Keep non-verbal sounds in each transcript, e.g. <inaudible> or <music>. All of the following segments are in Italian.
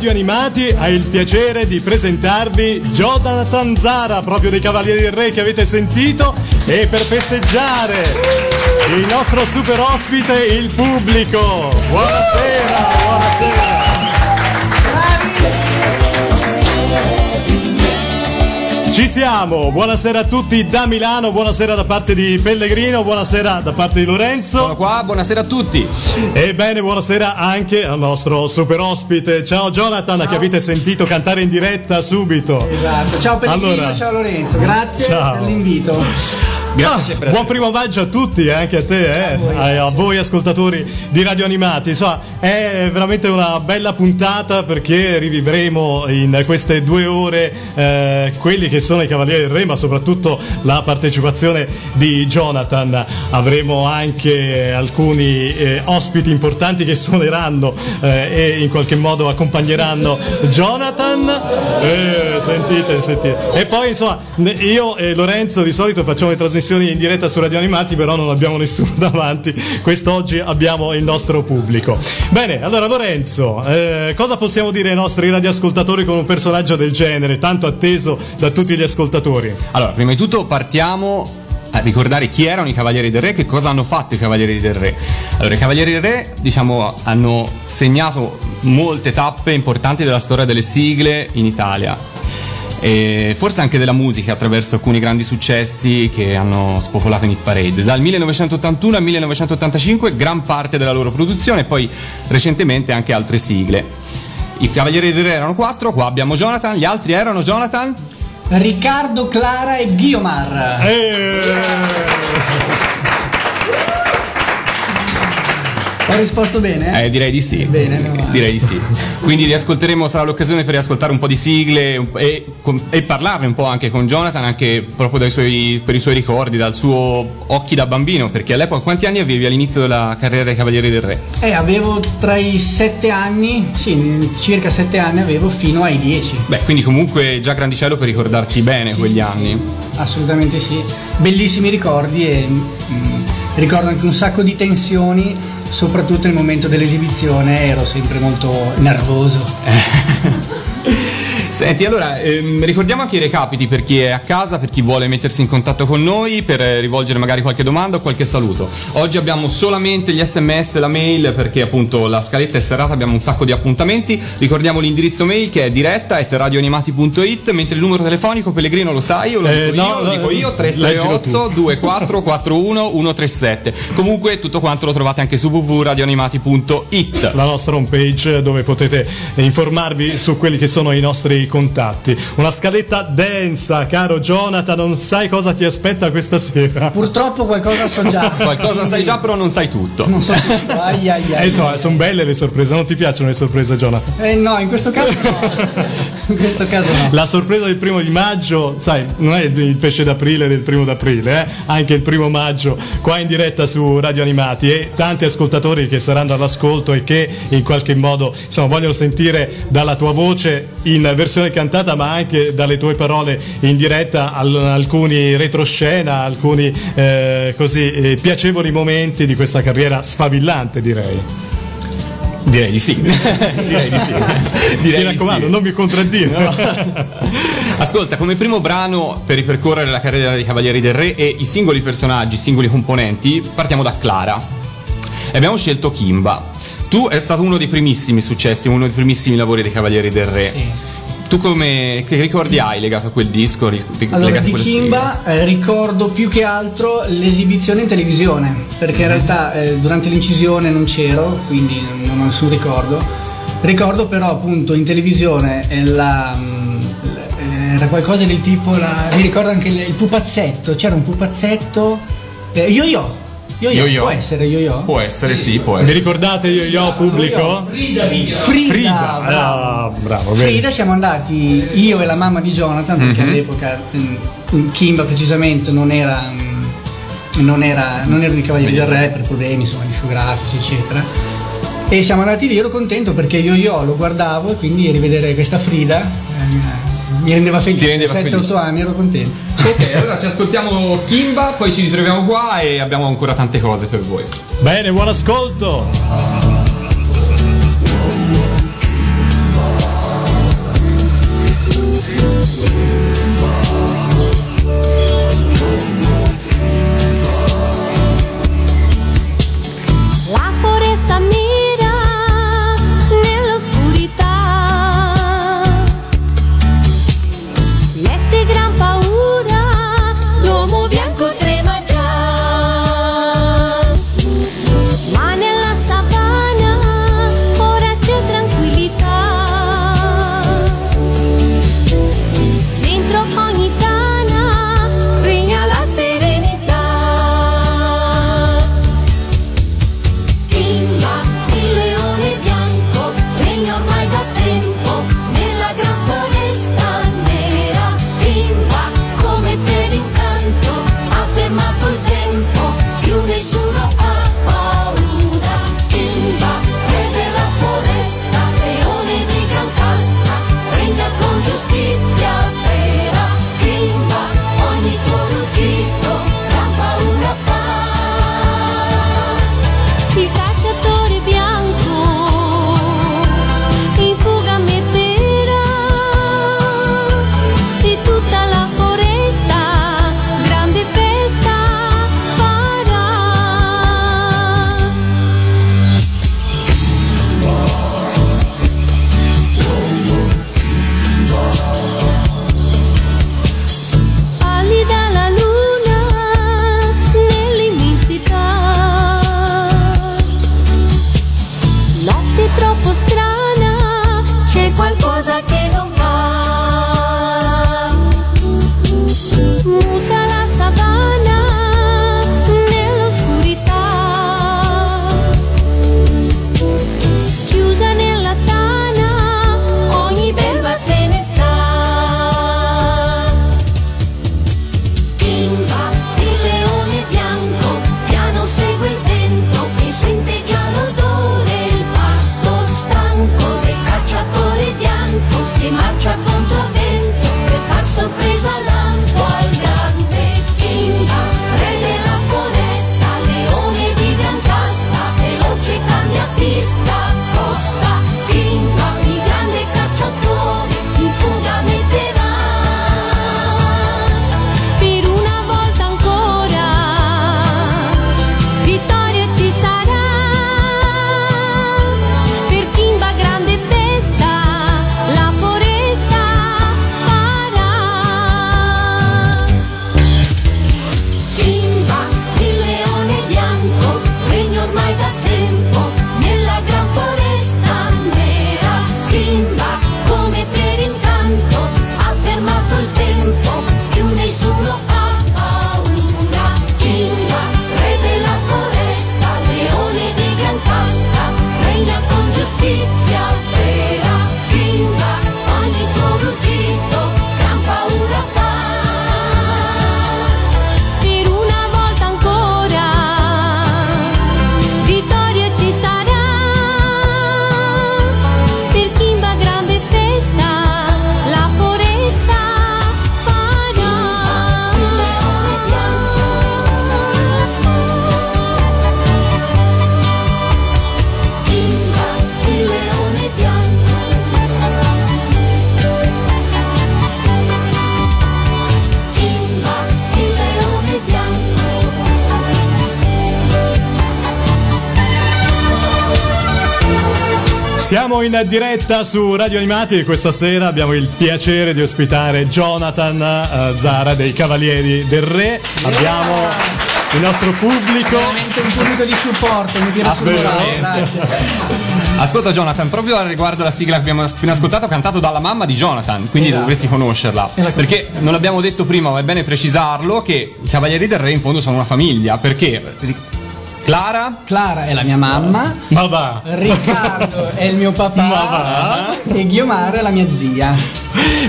Radio Animati ha il piacere di presentarvi Jonathan Zara, proprio dei Cavalieri del Re che avete sentito, e per festeggiare il nostro super ospite, il pubblico. Buonasera, buonasera. Ci siamo, buonasera a tutti da Milano, buonasera da parte di Pellegrino, buonasera da parte di Lorenzo. Sono qua, buonasera a tutti. Ebbene, buonasera anche al nostro super ospite. Ciao Jonathan, che avete sentito cantare in diretta subito. Esatto, ciao Pellegrino, Allora. ciao Lorenzo, grazie Ciao. per l'invito. Grazie Ah, a te per buon primo maggio a tutti, eh, anche a te, eh, a, a voi ascoltatori di Radio Animati. Insomma, è veramente una bella puntata perché rivivremo in queste due ore eh, quelli che sono i Cavalieri del Re, ma soprattutto la partecipazione di Jonathan. Avremo anche alcuni eh, ospiti importanti che suoneranno eh, e in qualche modo accompagneranno Jonathan. Eh, sentite, sentite. E poi insomma, io e Lorenzo di solito facciamo le trasmissioni in diretta su Radio Animati, però non abbiamo nessuno <laughs> davanti. Quest'oggi abbiamo il nostro pubblico. Bene, allora Lorenzo, eh, cosa possiamo dire ai nostri radioascoltatori con un personaggio del genere, tanto atteso da tutti gli ascoltatori? Allora, prima di tutto partiamo a ricordare chi erano i Cavalieri del Re, che cosa hanno fatto i Cavalieri del Re. Allora, i Cavalieri del Re, diciamo, hanno segnato molte tappe importanti della storia delle sigle in Italia. E forse anche della musica attraverso alcuni grandi successi che hanno spopolato in hit parade. Dal 1981 al 1985 gran parte della loro produzione e poi recentemente anche altre sigle. I Cavalieri del Re erano quattro, qua abbiamo Jonathan, gli altri erano Jonathan, Riccardo, Clara e Guiomar. Eh, Ho risposto bene? Eh, direi di sì. Bene, male. direi di sì. Quindi riascolteremo, sarà l'occasione per riascoltare un po' di sigle e, e parlarne un po' anche con Jonathan, anche proprio dai suoi- per i suoi ricordi, dal suo occhi da bambino, perché all'epoca quanti anni avevi all'inizio della carriera dei Cavalieri del Re? Eh, avevo tra i sette anni, sì, circa sette anni avevo fino ai dieci. Beh, quindi comunque già grandicello per ricordarti bene Sì, quegli sì, anni. sì, assolutamente sì. Bellissimi ricordi e mm, ricordo anche un sacco di tensioni, soprattutto nel momento dell'esibizione ero sempre molto nervoso. <laughs> Senti, allora ehm, ricordiamo anche i recapiti per chi è a casa, per chi vuole mettersi in contatto con noi, per rivolgere magari qualche domanda o qualche saluto. Oggi abbiamo solamente gli sms la mail perché appunto la scaletta è serrata, abbiamo un sacco di appuntamenti. Ricordiamo l'indirizzo mail che è diretta at radioanimati.it, mentre il numero telefonico Pellegrino lo sai o lo Eh, dico no, io? Lo dico io leggilo tu. 338 24 41 137. Comunque tutto quanto lo trovate anche su www.radioanimati.it. la nostra homepage dove potete informarvi su quelli che sono i nostri contatti. Una scaletta densa, caro Jonathan, non sai cosa ti aspetta questa sera. Purtroppo qualcosa so già. <laughs> Qualcosa sai già però non sai tutto. Non so tutto. Ai, ai, ai, Eh, sono belle le sorprese, non ti piacciono le sorprese, Jonathan? Eh, no, in questo caso no. In questo caso no. La sorpresa del primo di maggio, sai, non è il pesce d'aprile del primo d'aprile, eh? anche il primo maggio qua in diretta su Radio Animati e tanti ascoltatori che saranno all'ascolto e che in qualche modo insomma, vogliono sentire dalla tua voce in versione cantata ma anche dalle tue parole in diretta al- alcuni retroscena, alcuni eh, così eh, piacevoli momenti di questa carriera sfavillante direi. Direi di sì. <laughs> Direi di sì. Direi Mi raccomando, sì. non mi contraddire. Ascolta, come primo brano per ripercorrere la carriera dei Cavalieri del Re e i singoli personaggi, i singoli componenti, partiamo da Clara. E abbiamo scelto Kimba. Tu è stato uno dei primissimi successi, uno dei primissimi lavori dei Cavalieri del Re. Sì. Tu come che ricordi hai legato a quel disco? ri- ri- Allora, di Kimba eh, ricordo più che altro l'esibizione in televisione, perché in realtà eh, durante l'incisione non c'ero, quindi non ho nessun ricordo. Ricordo però appunto in televisione eh, la, mm, era qualcosa del tipo, la- mi ricordo anche il, il pupazzetto, c'era un pupazzetto, eh, yo-yo, Yo-yo, Yo-yo. può essere yo-yo? Può essere, sì, può Vi essere. ricordate io, io pubblico? Frida, Frida. bravo. Ah, bravo, bene. Frida siamo andati io e la mamma di Jonathan perché all'epoca mm, Kimba precisamente non era mm, non era non erano i cavalieri del re per problemi insomma discografici eccetera e siamo andati lì ero contento perché io io lo guardavo e quindi rivedere questa Frida eh, mi rendeva felice Ti rendeva 7-8 felice. anni ero contento Ok, allora ci ascoltiamo Kimba, poi ci ritroviamo qua e abbiamo ancora tante cose per voi. Bene, buon ascolto. Siamo in diretta su Radio Animati e questa sera abbiamo il piacere di ospitare Jonathan eh, Zara dei Cavalieri del Re. Abbiamo il nostro pubblico. veramente un pubblico di supporto mi tira sul grazie <laughs> Ascolta Jonathan, proprio riguardo alla sigla che abbiamo appena ascoltato, cantato dalla mamma di Jonathan, quindi Esatto. dovresti conoscerla. la Perché non l'abbiamo detto prima, ma è bene precisarlo che i Cavalieri del Re in fondo sono una famiglia, perché Clara? Clara è la mia mamma, Ma va. Riccardo è il mio papà Ma va. e Ghiomara è la mia zia.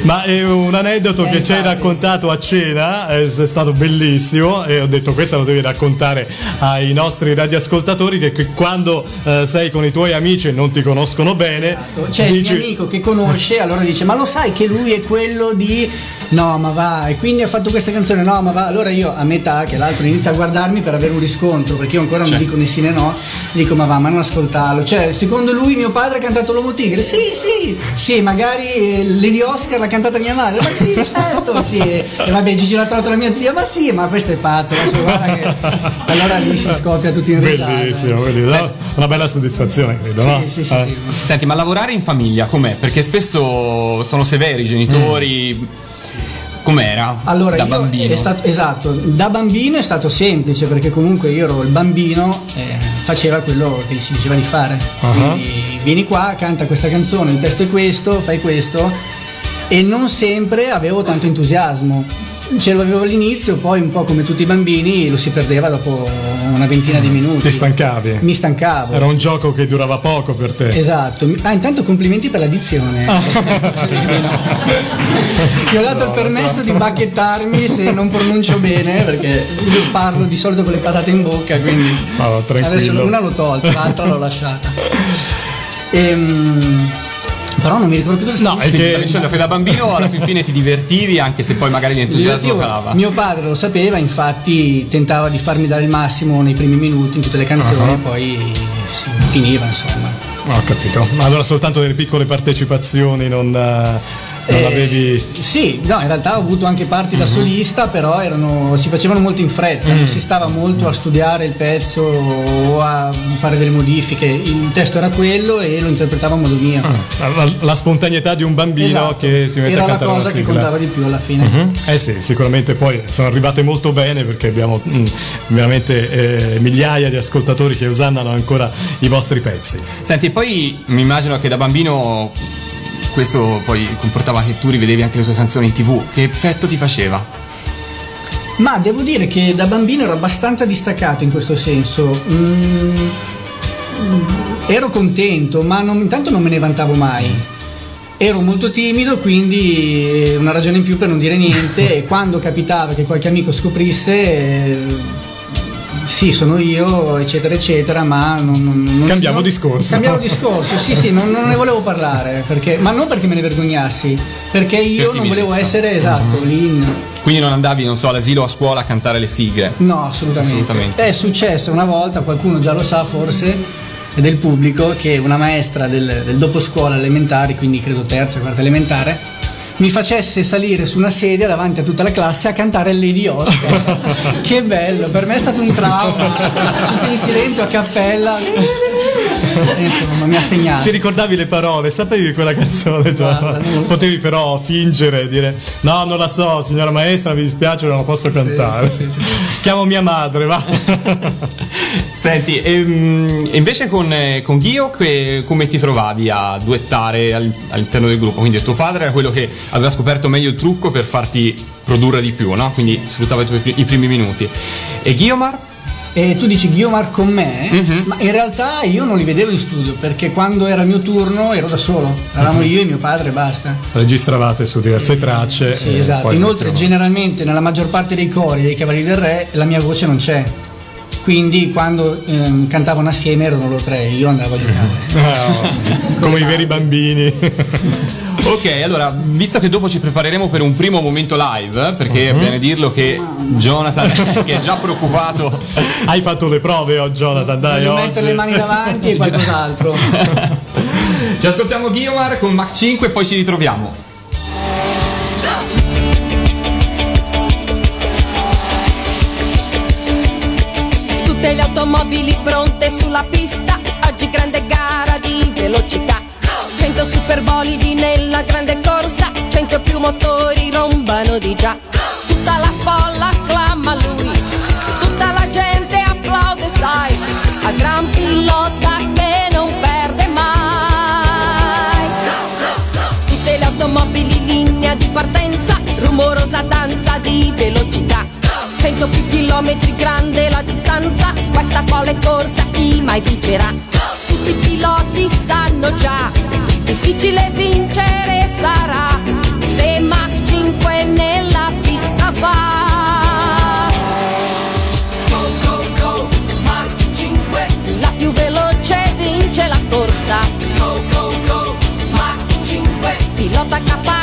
Ma è un aneddoto Eh, che ci hai raccontato a cena, è, stato bellissimo e ho detto questo lo devi raccontare ai nostri radioascoltatori che, che quando eh, sei con i tuoi amici e non ti conoscono bene, C'è il dici mio amico che conosce, allora dice: Ma lo sai che lui è quello di. No, ma va, e quindi ha fatto questa canzone, no, ma va. Allora io a metà, che l'altro inizia a guardarmi per avere un riscontro, perché io ancora non dico né sì né no, dico: Ma va, ma non ascoltarlo. Cioè, secondo lui mio padre ha cantato L'Uomo Tigre. Sì, sì, sì, magari eh, Lady Oscar l'ha cantata mia madre. Ma sì, certo, sì. E vabbè, Gigi l'ha trovato la mia zia, ma sì, ma questo è pazzo. adesso guarda che... Allora lì si scoppia tutti in risata. bellissimo, bellissimo. No? una bella soddisfazione credo, no? Sì, sì, sì, Eh. sì. Senti, ma lavorare in famiglia com'è? Perché spesso sono severi i genitori. Com'era? Allora, da io bambino. È stato, esatto, da bambino è stato semplice perché comunque io ero il bambino e faceva quello che gli si diceva di fare. Quindi vieni qua, canta questa canzone, il testo è questo, fai questo e non sempre avevo tanto entusiasmo. Ce l'avevo all'inizio, poi un po' come tutti i bambini lo si perdeva dopo una ventina di minuti. Ti stancavi? Mi stancavo. Era un gioco che durava poco per te. Esatto, ah, intanto complimenti per la dizione. Ti ho dato il permesso di bacchettarmi se non pronuncio bene, perché io parlo di solito con le patate in bocca, quindi No, tranquillo. adesso una l'ho tolta, l'altra l'ho lasciata. Ehm, però non mi ricordo più cosa No, è che- dicendo che da bambino alla fin fine ti divertivi, anche se poi magari l'entusiasmo calava. Mio padre lo sapeva, infatti tentava di farmi dare il massimo nei primi minuti in tutte le canzoni, poi si finiva insomma. Ho capito. Ma allora soltanto nelle piccole partecipazioni non, eh, non Eh, avevi. Sì, no, in realtà ho avuto anche parti da solista, però erano, si facevano molto in fretta, non si stava molto a studiare il pezzo o a fare delle modifiche. Il testo era quello e lo interpretavo a modo mio. La, la spontaneità di un bambino Esatto. che si mette era a la cantare una cosa che contava di più alla fine. Mhm. Eh sì, sicuramente poi sono arrivate molto bene perché abbiamo mm, veramente eh, migliaia di ascoltatori che usannano ancora i vostri pezzi. Senti, e poi mi immagino che da bambino questo poi comportava che tu rivedevi anche le tue canzoni in tv. Che effetto ti faceva? Ma devo dire che da bambino ero abbastanza distaccato in questo senso. Mm, mm, ero contento, ma non- intanto non me ne vantavo mai. Ero molto timido, quindi eh, una ragione in più per non dire niente. <laughs> e quando capitava che qualche amico scoprisse, eh, sì, sono io, eccetera, eccetera, ma non. non- Cambiamo non- discorso. Cambiamo discorso, sì, sì, non, non ne volevo parlare, perché, ma non perché me ne vergognassi, perché io Per non volevo essere esatto lì in. Quindi non andavi, non so, all'asilo o a scuola a cantare le sigle. No, assolutamente. Assolutamente. È successo una volta, qualcuno già lo sa forse, del pubblico, che una maestra del, del doposcuola elementari, quindi credo terza, quarta elementare, mi facesse salire su una sedia davanti a tutta la classe a cantare Lady Oscar. <laughs> che bello, per me è stato un trauma. Tutti in silenzio a cappella. E, insomma, mi ha segnato. Ti ricordavi le parole, sapevi quella canzone? Già? Guarda, so. Potevi però fingere, dire no, non la so, signora maestra, mi dispiace, non la posso cantare. sì, sì, Chiamo mia madre, va. Senti, ehm, e invece con, eh, con Ghio che- come ti trovavi a duettare all- all'interno del gruppo? Quindi tuo padre era quello che aveva scoperto meglio il trucco per farti produrre di più, no? Quindi sfruttava i, tuoi i primi minuti. E Ghiomar? E tu dici Guiomar con me, Mhm. ma in realtà io non li vedevo in studio perché quando era il mio turno ero da solo, eravamo Mhm. io e mio padre e basta. Registravate su diverse tracce. Sì, e esatto. Inoltre, generalmente nella maggior parte dei cori dei Cavalieri del Re la mia voce non c'è. Quindi quando ehm, cantavano assieme erano loro tre, io andavo a giocare. <laughs> Oh, come i veri bambini. <laughs> Ok, allora, visto che dopo ci prepareremo per un primo momento live, eh, perché Mhm. è bene dirlo che Jonathan, <laughs> che è già preoccupato, Hai fatto le prove oggi, Jonathan, dai, oggi. mettere le mani davanti e qualcos'altro. ci ascoltiamo Ghiomar con Mach 5 e poi ci ritroviamo. Tutte le automobili pronte sulla pista, oggi grande gara di velocità. 100 superbolidi nella grande corsa, 100 più motori rombano di già. Tutta la folla acclama lui, tutta la gente applaude, sai, a gran pilota che non perde mai. Tutte le automobili in linea di partenza, rumorosa danza di velocità. 100 più chilometri grande la distanza, questa folle corsa chi mai vincerà? Tutti i piloti sanno già, difficile vincere sarà, se Mach 5 nella pista va. Go, go, go, Mach 5, la più veloce vince la corsa. Go, go, go, Mach 5, pilota capace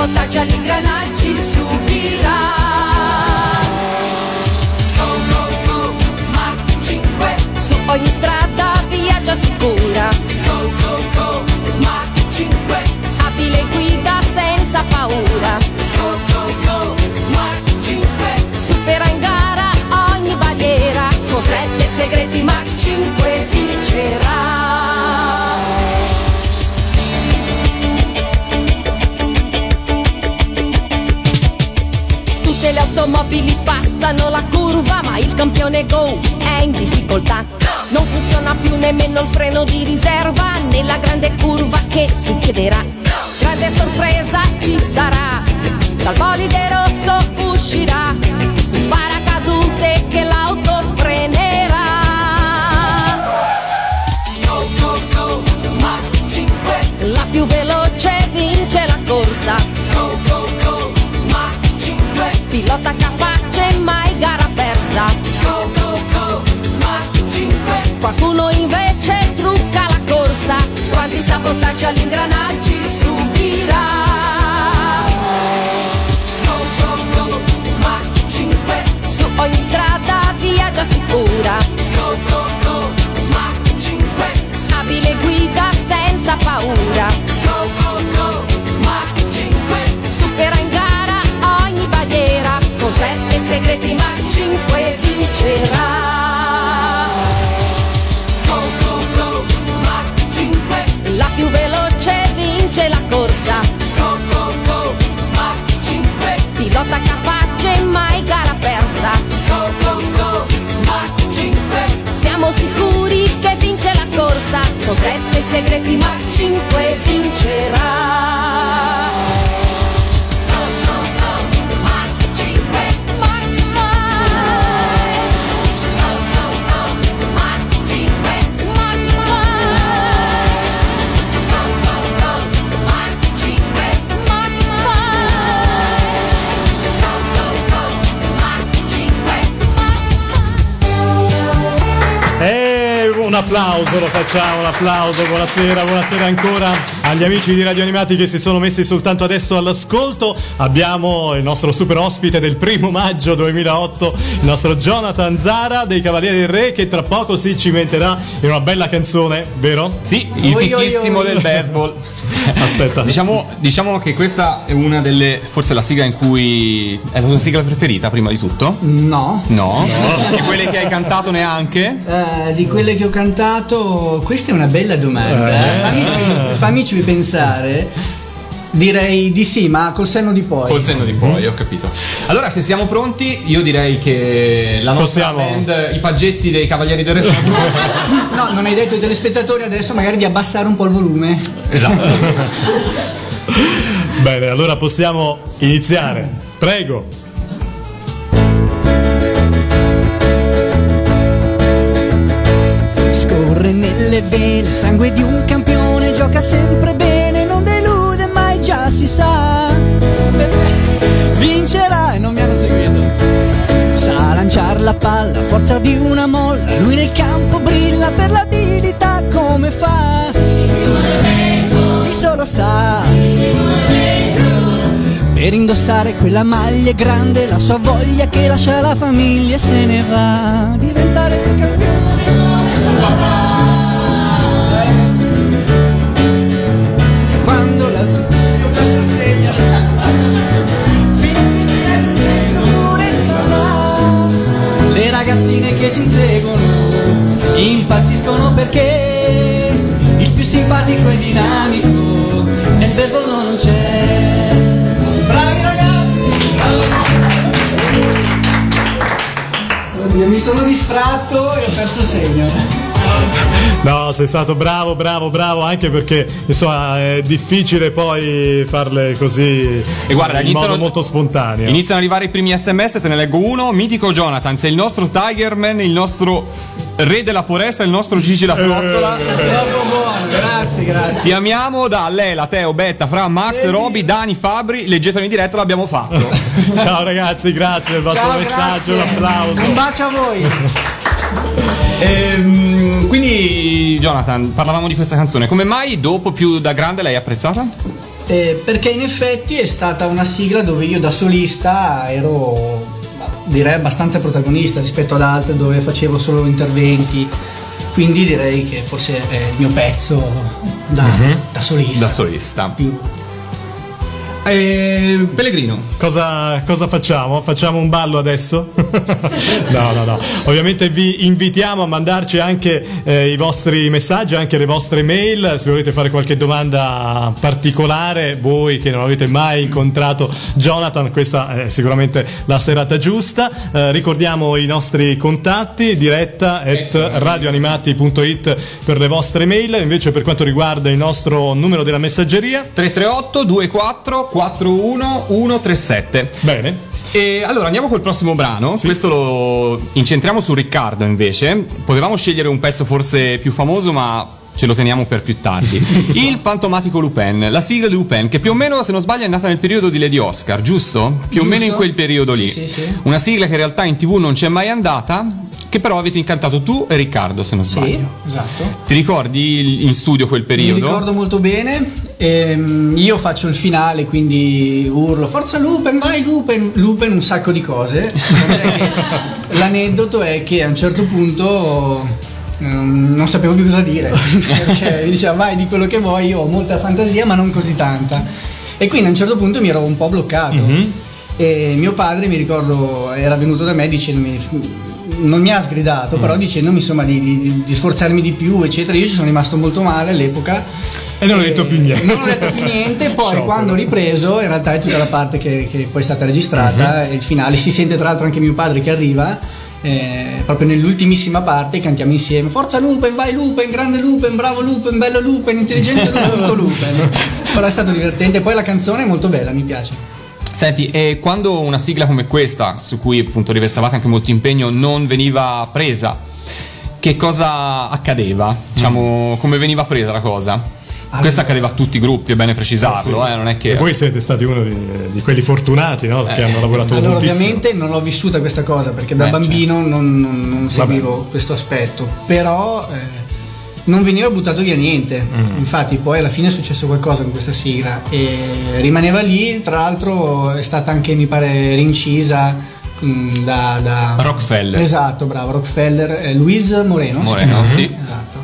Quanti sabotaggi passano la curva, ma il campione Go è in difficoltà. Non funziona più nemmeno il freno di riserva nella grande curva che succederà. Grande sorpresa ci sarà, dal bolide rosso uscirà un paracadute che l'auto frenerà. Go, go, go, Mach 5 La più veloce vince la corsa Go, go, go, Mach 5 Pilota capace persa Go, go, go, Mach 5 Qualcuno invece trucca la corsa. Quanti sabotaggi agli ingranaggi subirà. Go, go, go, Mach 5 Su ogni strada viaggia sicura. Go, go, go, Mach 5 Abile guida senza paura segreti Mach 5 vincerà. Go, go, go, Mach 5 La più veloce vince la corsa. Go, go, go, Mach 5 Pilota capace mai gara persa. Go, go, go, Mach 5 Siamo sicuri che vince la corsa. Con sette segreti Mach 5 vincerà applauso lo facciamo, un applauso, buonasera, buonasera ancora agli amici di Radio Animati che si sono messi soltanto adesso all'ascolto. Abbiamo il nostro super ospite del primo maggio 2008, il nostro Jonathan Zara dei Cavalieri del Re che tra poco si cimenterà in una bella canzone, vero? Sì, il fichissimo del baseball. <laughs> Aspetta. Diciamo, diciamo che questa è una delle. forse la sigla in cui. È la tua sigla preferita prima di tutto? No. No? Di quelle che hai cantato neanche? Eh, di quelle che ho cantato, questa è una bella domanda. Eh. Fammici, fammici pensare. Direi di sì, ma col senno di poi. Col senno di poi, ho capito. Allora, se siamo pronti, io direi che la nostra Possiamo- band, i paggetti dei Cavalieri del Re sono pronti. No, non hai detto ai telespettatori adesso magari di abbassare un po' il volume. esatto. <laughs> Bene, allora possiamo iniziare. Prego. Scorre nelle vene il sangue di un campione, gioca sempre bene, non delude mai, già si sa. Vincerà e non mi hanno seguito. Sa lanciare la palla, forza di una molla, lui nel campo brilla per l'abilità come fa. Chi solo sa. Per indossare quella maglia grande, la sua voglia che lascia la famiglia e se ne va. Diventare campione. Ragazzine che ci inseguono impazziscono perché il più simpatico e dinamico nel baseball non c'è bravi ragazzi Oddio, mi sono distratto e ho perso il segno. No, sei stato bravo, bravo, bravo, anche perché insomma è difficile poi farle così E guarda, in iniziano- modo molto spontaneo. Iniziano ad arrivare i primi sms, te ne leggo uno. Mitico Jonathan, sei il nostro Tigerman, il nostro re della foresta, il nostro Gigi la trottola. Troppo buono, grazie, grazie. Ti amiamo da Lela, Teo, Betta, Fra, Max, Roby, Dani, Fabri. Leggetelo in diretta, l'abbiamo fatto. <laughs> Ciao ragazzi, grazie del vostro Ciao, messaggio, grazie. un applauso. Un bacio a voi. Ehm, quindi, Jonathan, parlavamo di questa canzone. Come mai dopo più da grande l'hai apprezzata? Eh, perché in effetti è stata una sigla dove io da solista ero direi abbastanza protagonista rispetto ad altre dove facevo solo interventi. Quindi direi che forse è il mio pezzo da, da solista. Da solista. Più- Eh, Pellegrino. Cosa, cosa facciamo? Facciamo un ballo adesso? <laughs> no, no, no. Ovviamente vi invitiamo a mandarci anche eh, i vostri messaggi, anche le vostre mail. Se volete fare qualche domanda particolare, voi che non avete mai incontrato Jonathan, questa è sicuramente la serata giusta. Eh, ricordiamo i nostri contatti, diretta at radioanimati.it per le vostre mail. Invece, per quanto riguarda il nostro numero della messaggeria, 338 24 41 137. bene. E allora andiamo col prossimo brano. Questo lo incentriamo su Riccardo invece. Potevamo scegliere un pezzo forse più famoso, ma ce lo teniamo per più tardi. <laughs> Il fantomatico Lupin, la sigla di Lupin, che più o meno, se non sbaglio, è nata nel periodo di Lady Oscar, giusto? Più o Giusto. meno in quel periodo Sì, lì. sì, sì. Una sigla che in realtà in tv non c'è mai andata, che però avete incantato tu e Riccardo, se non sbaglio. Sì, esatto. Ti ricordi in studio quel Mi periodo? ricordo molto bene. ehm, io faccio il finale, quindi urlo Forza Lupin, vai Lupin, Lupin un sacco di cose. <laughs> L'aneddoto è che a un certo punto ehm, non sapevo più cosa dire. Perché <laughs> mi diceva vai di quello che vuoi, io ho molta fantasia ma non così tanta. E quindi a un certo punto mi ero un po' bloccato. E mio padre, mi ricordo, era venuto da me dicendomi, non mi ha sgridato, però dicendomi insomma di, di- di sforzarmi di più, eccetera. Io ci sono rimasto molto male all'epoca. E non ho detto più niente. Non ho detto più niente, <laughs> poi Sciopero. quando ho ripreso, in realtà è tutta la parte che, che poi è stata registrata, Mhm. e il finale, si sente tra l'altro anche mio padre che arriva. Eh, proprio nell'ultimissima parte cantiamo insieme Forza Lupin, vai Lupin, grande Lupin, bravo Lupin, bello Lupin, intelligente <laughs> Lupin, tutto Lupin però è stato divertente poi la canzone è molto bella, mi piace Senti, e quando una sigla come questa, su cui appunto riversavate anche molto impegno, non veniva presa, che cosa accadeva? Diciamo, come veniva presa la cosa? Questo accadeva a tutti i gruppi, è bene precisarlo, eh, non è che... E voi siete stati uno di, di quelli fortunati no? che hanno lavorato Allora, moltissimo. ovviamente non l'ho vissuta questa cosa perché da Eh, bambino non, non- non seguivo questo aspetto, però eh, non veniva buttato via niente. Mm. Infatti, poi alla fine è successo qualcosa con questa sigla e rimaneva lì. Tra l'altro, è stata anche, mi pare, rincisa mm, da, da- Rockefeller. Esatto, bravo, Rockefeller, eh, Luis Moreno. Moreno, sì. Esatto.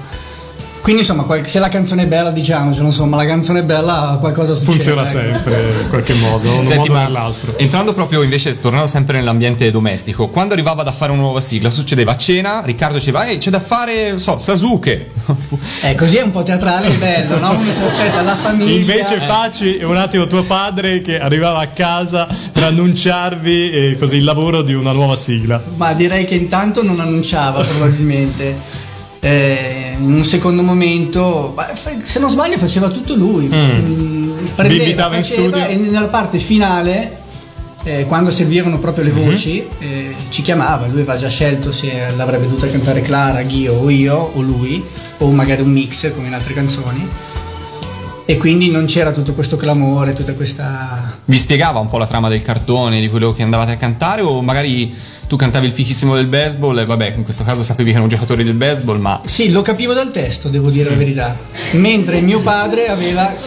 Quindi insomma, qual- se la canzone è bella, diciamocelo, insomma, la canzone è bella, qualcosa succede. Funziona ecco. sempre in qualche modo, in un Senti, modo nell'altro. entrando proprio invece, tornando sempre nell'ambiente domestico, quando arrivava da fare una nuova sigla, succedeva a cena, Riccardo diceva, ehi, c'è da fare, non so, Sasuke. <laughs> Eh, così è un po' teatrale e bello, no? Uno si aspetta la famiglia. Invece facci un attimo tuo padre che arrivava a casa per annunciarvi eh, così il lavoro di una nuova sigla. Ma direi che intanto non annunciava probabilmente. Eh, in un secondo momento, se non sbaglio, faceva tutto lui. Mm, in studio? e nella parte finale, eh, quando servivano proprio le voci, eh, ci chiamava. Lui aveva già scelto se l'avrebbe dovuta cantare Clara, Ghio o io o lui, o magari un mix come in altre canzoni. E quindi non c'era tutto questo clamore, tutta questa Vi spiegava un po' la trama del cartone, di quello che andavate a cantare, o magari tu cantavi il fichissimo del baseball e vabbè, in questo caso sapevi che erano giocatori del baseball, ma Sì, lo capivo dal testo, devo dire la verità. Mentre mio padre aveva. <laughs>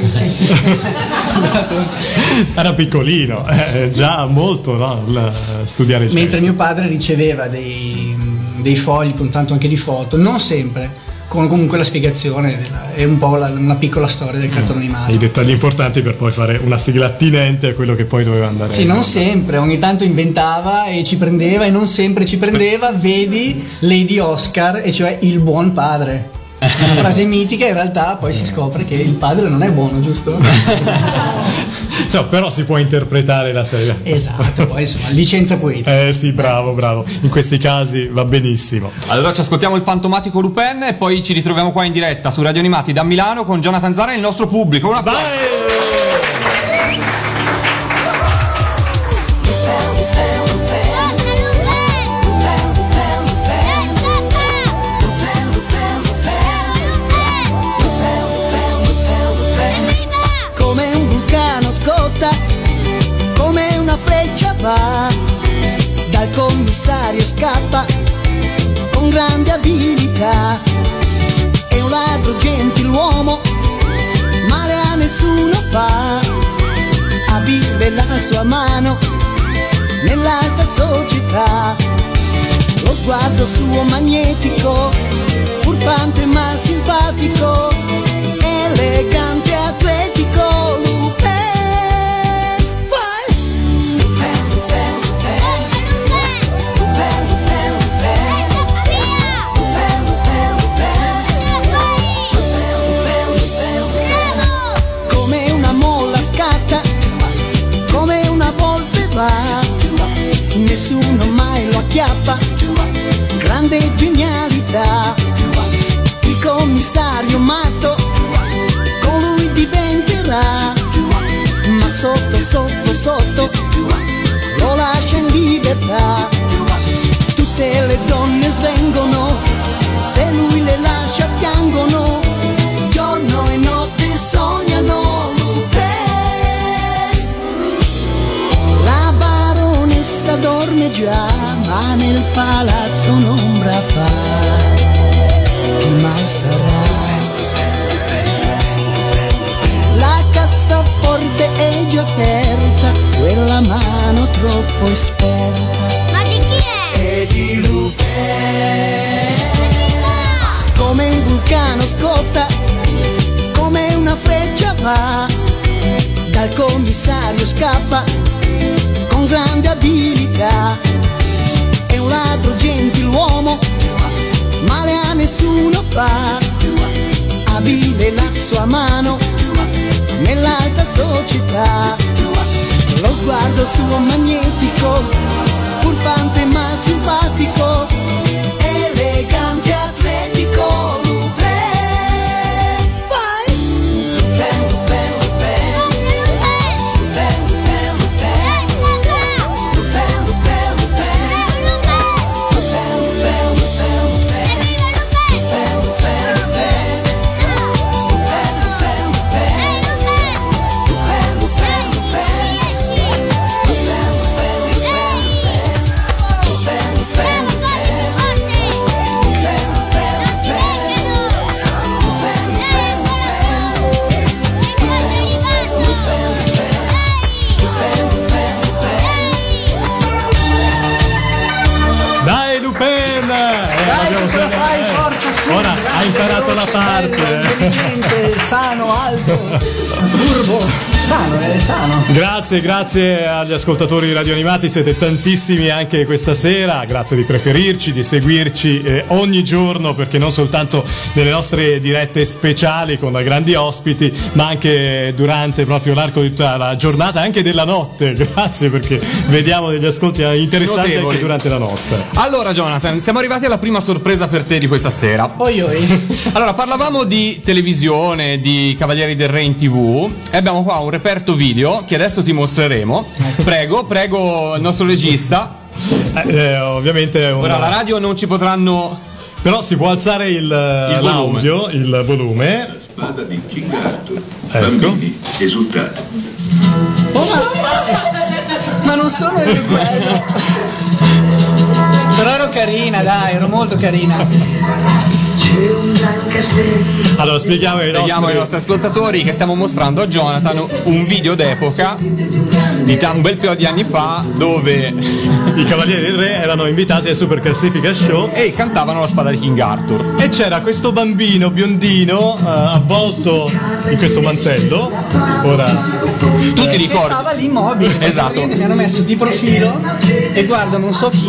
Era piccolino, eh, già molto no, il- studiare il Mentre testo. mio padre riceveva dei, dei fogli con tanto anche di foto, non sempre, con comunque la spiegazione della- e un po' la- una piccola storia del cartone animato. I dettagli importanti per poi fare una sigla attinente a quello che poi doveva andare. Sì, non sempre, ogni tanto inventava e ci prendeva e non sempre ci prendeva, vedi Lady Oscar, e cioè il buon padre. Una <laughs> frase mitica, in realtà poi si scopre che il padre non è buono, giusto? <laughs> Cioè, però si può interpretare la serie. esatto, poi insomma, licenza poetica. Eh sì, bravo, bravo. In questi casi va benissimo. Allora ci ascoltiamo il fantomatico Lupin e poi ci ritroviamo qua in diretta su Radio Animati da Milano con Jonathan Zara e il nostro pubblico. Un applauso. Nell'alta società. Lo sguardo suo magnetico, furfante ma simpatico, elegante atletico, Lupin. Grande genialità. Il commissario matto, con lui diventerà, ma sotto, sotto, sotto, lo lascia in libertà. Tutte le donne svengono, se lui le lascia piangono, giorno e notte sognano già, ma nel palazzo un'ombra fa. Chi mai sarà? La cassaforte è già aperta, quella mano troppo esperta. Ma di chi è? E di Lupin Come un vulcano scotta Come una freccia va Dal commissario scappa Con grande abilità È ladro gentiluomo Male a nessuno fa. Abile la sua mano Nell'alta società. Lo sguardo suo magnetico Furfante ma simpatico Elegante Só sano, è sano. Grazie, grazie agli ascoltatori di Radio Animati, siete tantissimi anche questa sera, grazie di preferirci, di seguirci eh, ogni giorno perché non soltanto nelle nostre dirette speciali con grandi ospiti, ma anche durante proprio l'arco di tutta la giornata, anche della notte. <laughs> Grazie perché vediamo degli ascolti interessanti Notevoli. anche durante la notte. Allora Jonathan, siamo arrivati alla prima sorpresa per te di questa sera. Oi oi. <laughs> Allora, parlavamo di televisione, di Cavalieri del Re in tv e abbiamo qua un reperto video che adesso ti mostreremo. Prego, prego il nostro regista. Eh, eh, ovviamente è un- Ora la radio non ci potranno... però si può alzare il, volume. l'audio, il volume. Spada di King Arthur. Ecco. Bambini, esultate. Ma non sono io quello. Però ero carina, dai, ero molto carina. Allora spieghiamo ai Spieghiamo nostri ai nostri ascoltatori che stiamo mostrando a Jonathan un video d'epoca di un bel po' di anni fa dove I Cavalieri del Re erano invitati al Super Classifica Show e cantavano la spada di King Arthur. e c'era questo bambino biondino eh, avvolto in questo mantello. Ora Tu ti Che ricordi? stava lì immobile. Esatto. Mi hanno messo di profilo e guarda non so chi,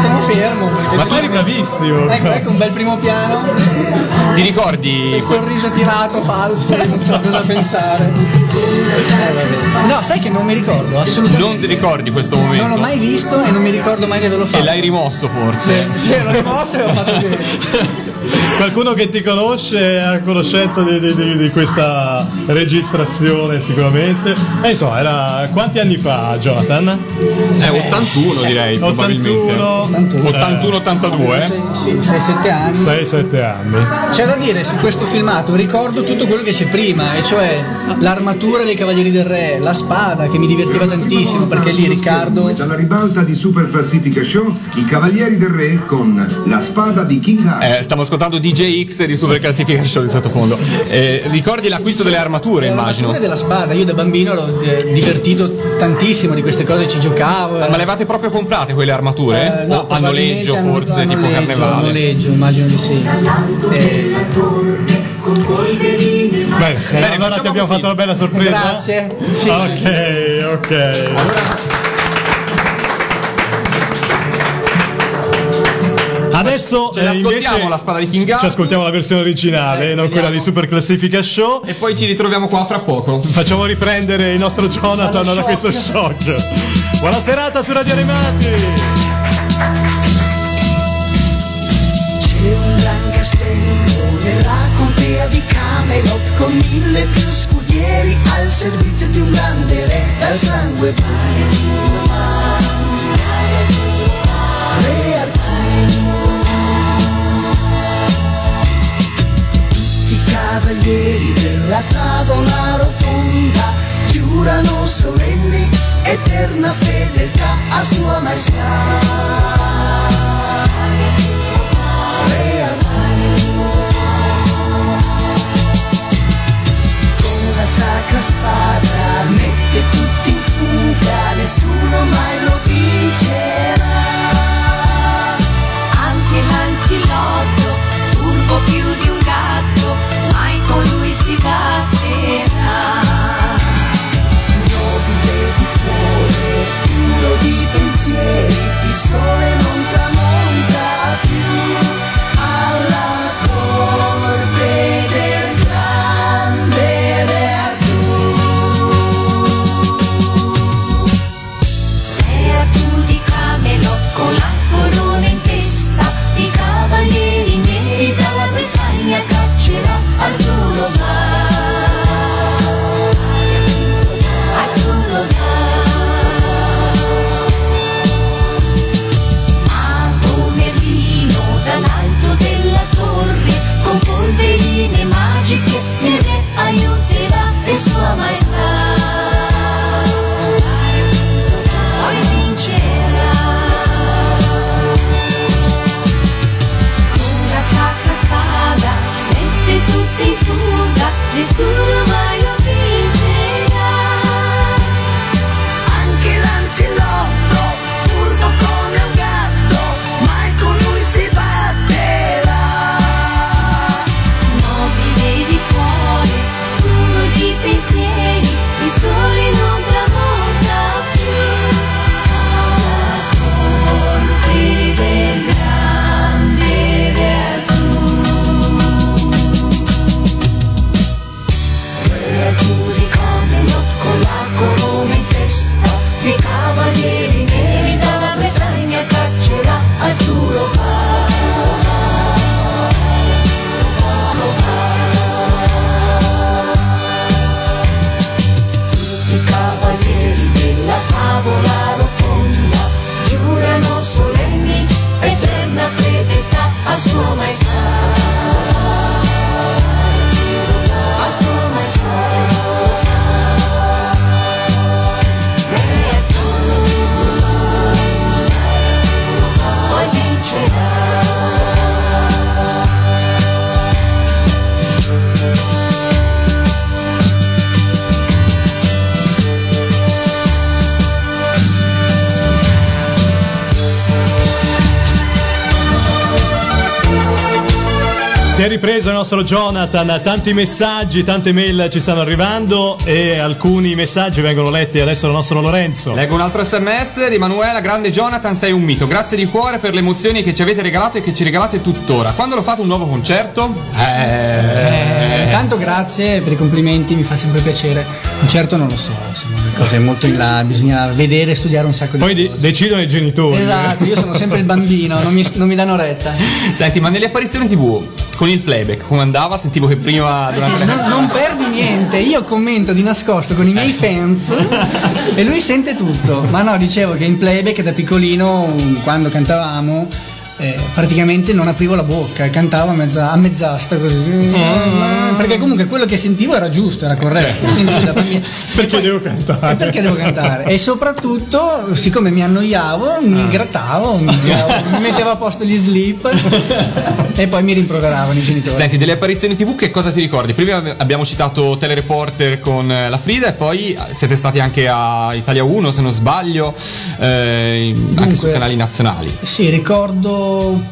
sono fermo. Ma tu eri bravissimo. Ecco, ecco un bel primo piano, Ti ricordi? il sorriso tirato, falso, non so <laughs> cosa pensare. No, sai che non mi ricordo, assolutamente. Non ti ricordi questo momento? Non l'ho mai visto e non mi ricordo mai di averlo fatto. E l'hai rimosso forse? Sì, sì, l'ho rimosso e l'ho fatto bene. <laughs> Qualcuno che ti conosce è a conoscenza di, di- di- di questa registrazione sicuramente. E insomma, era quanti anni fa Jonathan? È 81 direi, probabilmente. 81, 81-82? Sì, 6-7 anni. 6-7 anni. C'è da dire su questo filmato, ricordo tutto quello che c'è prima, e cioè l'armatura dei Cavalieri del Re, la spada che mi divertiva tantissimo perché lì Riccardo Dalla ribalta di Super Classifica Show, i Cavalieri del Re con la spada di King Arthur. Eh, stiamo ascoltando DJ X di Super Classifica Show di sottofondo. Eh, ricordi l'acquisto delle armature, immagino. l'armatura della spada, io da bambino ero eh, divertito tantissimo di queste cose, ci giocavo. Ma le avevate proprio comprate quelle armature? Eh, no, o a noleggio forse, a tipo noleggio, a carnevale? noleggio, immagino di sì. Eh, Bene, eh, allora ti abbiamo così. fatto una bella sorpresa. grazie. Sì, ok, sì, ok. Adesso Ce eh, l'ascoltiamo invece la spada di King Ci ascoltiamo la versione originale, Eh, non quella di. Super Classifica Show. e poi ci ritroviamo qua fra poco. Facciamo riprendere il nostro Jonathan da questo shock. Buona serata su Radio Animati. C'è un gran castello nella contea di Camelot con mille più scudieri al servizio di un grande re dal sangue puro. Della tavola rotonda giurano solenni eterna fedeltà a sua maestà. Jonathan, tanti messaggi, tante mail ci stanno arrivando e alcuni messaggi vengono letti adesso dal nostro Lorenzo. Leggo un altro sms di Emanuela, grande Jonathan, sei un mito. Grazie di cuore per le emozioni che ci avete regalato e che ci regalate tuttora. Quando lo fate un nuovo concerto? Eh, tanto grazie per i complimenti, mi fa sempre piacere. Certo non lo so, sono cose molto in là, bisogna vedere e studiare un sacco di Poi di- cose. decidono i genitori. Esatto, io sono sempre il bambino, non mi, non mi danno retta. Senti, ma nelle apparizioni TV con il playback come andava? Sentivo che prima durante Non, non perdi niente, io commento di nascosto con i miei fans e lui sente tutto. Ma no, dicevo che in playback da piccolino, quando cantavamo, eh, praticamente non aprivo la bocca, cantavo a, mezza, a mezz'asta così. Perché comunque quello che sentivo era giusto, era corretto. Da bambino- <laughs> Perché devo cantare? E perché devo cantare? E soprattutto, siccome mi annoiavo, mi grattavo, mi, <laughs> mi mettevo a posto gli slip e poi mi rimproveravano i genitori. Senti, delle apparizioni TV che cosa ti ricordi? Prima abbiamo citato Telereporter con eh, la Frida e poi siete stati anche a Italia 1 se non sbaglio, eh, anche Dunque- su canali nazionali. Sì, ricordo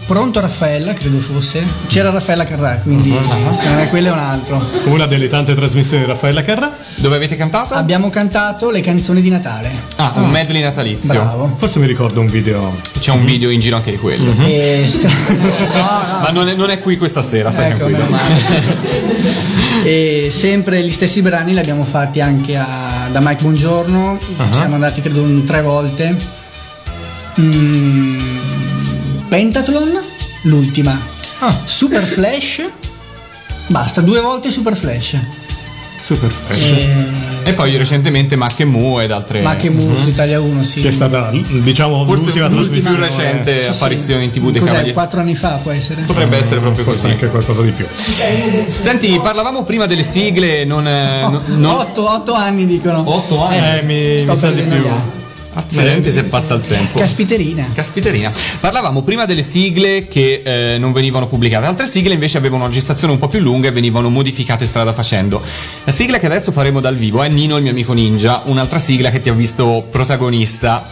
Pronto Raffaella, credo fosse. C'era Raffaella Carrà, quindi se non è quello è un altro. Una delle tante trasmissioni di Raffaella Carrà. Dove avete cantato? Abbiamo cantato le canzoni di Natale. Ah, un medley natalizio. Bravo. Forse mi ricordo un video. C'è un video in giro anche di quello. E se- <laughs> no, no. Ma non è, non è qui questa sera, stai Ecco, <laughs> e sempre gli stessi brani li abbiamo fatti anche a- da Mike Buongiorno. Siamo andati credo un- tre volte. Mm, Pentathlon, l'ultima. Super Flash. Basta, due volte Super Flash. Super fresh. E... E poi recentemente Mac e Mu ed altre. Ma che mu su Italia 1, sì. Che è stata, diciamo, Forse l'ultima l'ultima più recente Sì, sì. apparizione in tv dei Cos'è, Cavalieri. quattro anni fa può essere? Potrebbe essere proprio Forse così. anche qualcosa di più. Senti, parlavamo prima delle sigle, non. eh, non- non- Otto, otto anni dicono. Otto anni? Eh, mi, mi sa di più. Accidenti se passa il tempo. Caspiterina. Caspiterina. Parlavamo prima delle sigle che eh, non venivano pubblicate, altre sigle invece avevano una gestazione un po' più lunga e venivano modificate strada facendo. La sigla che adesso faremo dal vivo è Nino il mio amico ninja, un'altra sigla che ti ha visto protagonista.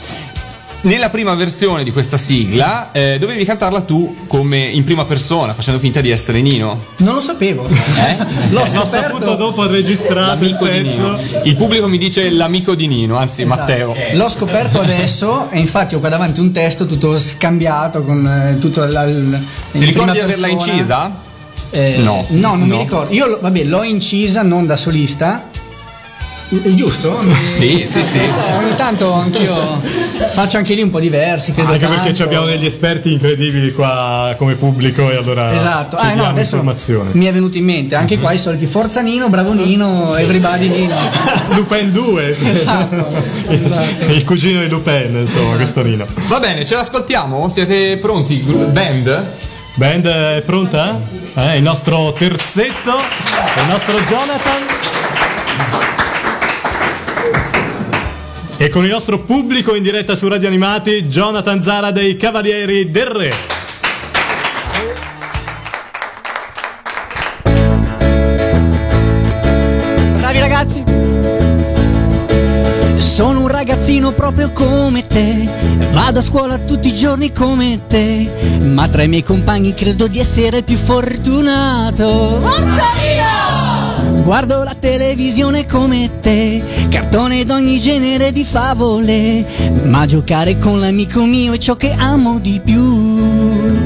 Nella prima versione di questa sigla eh, dovevi cantarla tu come in prima persona, facendo finta di essere Nino. Non lo sapevo. L'ho L'ho saputo scoperto. dopo aver registrato il pezzo. Il pubblico mi dice l'amico di Nino, anzi Matteo. L'ho scoperto adesso e infatti ho qua davanti un testo tutto scambiato con eh, tutto la, il- Ti ricordi di averla persona. incisa? Eh, No. No, non No. mi ricordo. Io vabbè, l'ho incisa non da solista. Giusto? <laughs> Sì, sì, sì. Eh, Ogni tanto anch'io faccio anche lì un po' diversi, credo Anche perché tanto. ci abbiamo degli esperti incredibili qua come pubblico e allora Esatto, ah, no, adesso mi è venuto in mente anche qua i soliti Forza Nino, Bravo Nino, Everybody Nino. <laughs> Lupin 2 Esatto, <laughs> esatto. il cugino di Lupin insomma questo Nino Va bene, ce l'ascoltiamo? Siete pronti? Band? Band è pronta? Eh, il nostro terzetto il nostro Jonathan e con il nostro pubblico in diretta su Radio Animati Jonathan Zara dei Cavalieri del Re Bravi ragazzi! Sono un ragazzino proprio come te, vado a scuola tutti i giorni come te, ma tra i miei compagni credo di essere più fortunato. Guardo la televisione come te, cartone d'ogni genere di favole, ma giocare con l'amico mio è ciò che amo di più.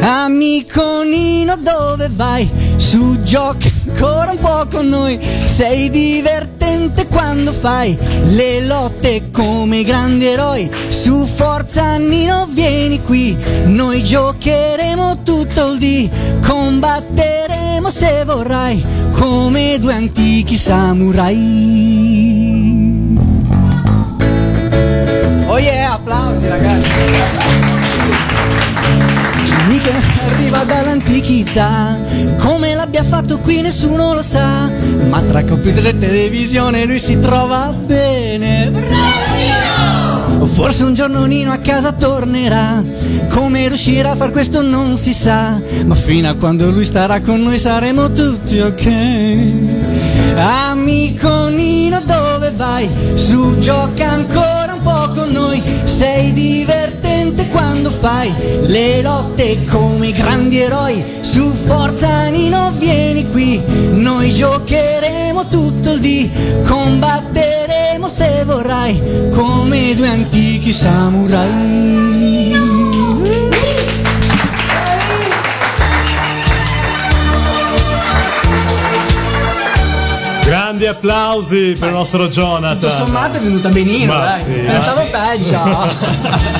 Amico Nino dove vai? Su gioca ancora un po' con noi. Sei divertente quando fai le lotte come grandi eroi. Su forza Nino vieni qui. Noi giocheremo tutto il dì. Combatteremo se vorrai Come due antichi samurai. Oh yeah, applausi ragazzi. Mica arriva dall'antichità Come l'abbia fatto qui nessuno lo sa Ma tra computer e televisione lui si trova bene Forse un giorno Nino a casa tornerà. Come riuscirà a far questo non si sa. Ma fino a quando lui starà con noi saremo tutti ok. Amico Nino dove vai? Su gioca ancora un po' con noi. Sei divertente quando fai le lotte come grandi eroi. Su forza Nino vieni qui, noi giocheremo tutto il dì, combatteremo se vorrai, come due antichi samurai. Grandi applausi per il nostro Jonathan. Tutto sommato è venuta benino, Ma dai. sì, Pensavo dai. peggio. <laughs>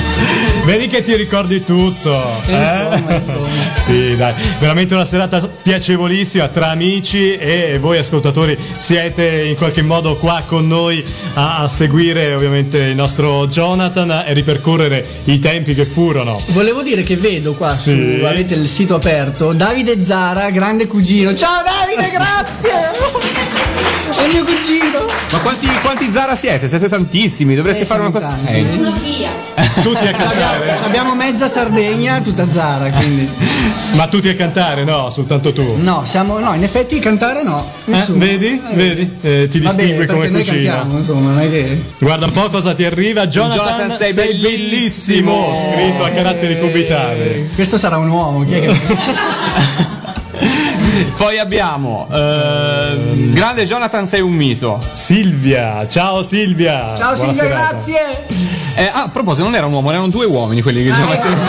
Vedi che ti ricordi tutto. eh? Insomma, insomma. <laughs> Sì, dai, veramente una serata piacevolissima tra amici e voi ascoltatori siete in qualche modo qua con noi a, a seguire ovviamente il nostro Jonathan e ripercorrere i tempi che furono. Volevo dire che vedo qua Sì. su, avete il sito aperto, Davide Zara, grande cugino. Ciao Davide, grazie! <laughs> È il mio cugino! Ma quanti, quanti Zara siete? Siete tantissimi, dovreste Eh, fare una cosa. tanti. Eh, Tutti a cantare. Abbiamo mezza Sardegna, tutta Zara, quindi. Ma tutti a cantare, no? Soltanto tu. No, siamo. No, in effetti cantare no. Eh, Nessuno. vedi? Vedi? Eh, ti distingui come noi cucina. cantiamo, insomma, non è che. Guarda un po' cosa ti arriva. Jonathan, Jonathan, sei bellissimo. bellissimo. Scritto a caratteri cubitali. Eh, Questo sarà un uomo, chi è che. <laughs> Poi abbiamo ehm, Grande Jonathan, sei un mito. Silvia, ciao Silvia. Ciao Buona Silvia, serata. grazie! Eh, ah, a proposito, non era un uomo, erano due uomini quelli che giocavano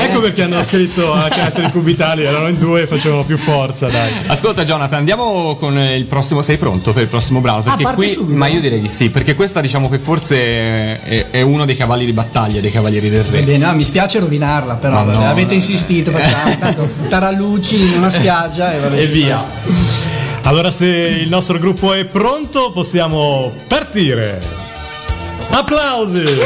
Ecco perché hanno scritto a caratteri cubitali, erano in due e facevano più forza, dai. Ascolta Jonathan, andiamo con il prossimo. Sei pronto per il prossimo brano? Perché parte qui. subito? Ma io direi di sì, perché questa diciamo che forse è, è uno dei cavalli di battaglia dei Cavalieri del Re. bene, no, mi spiace rovinarla, però no. avete insistito, facciamo tanto tarallucci in una spiaggia e, vabbè. E via. Allora, se il nostro gruppo è pronto, possiamo partire. Applausi!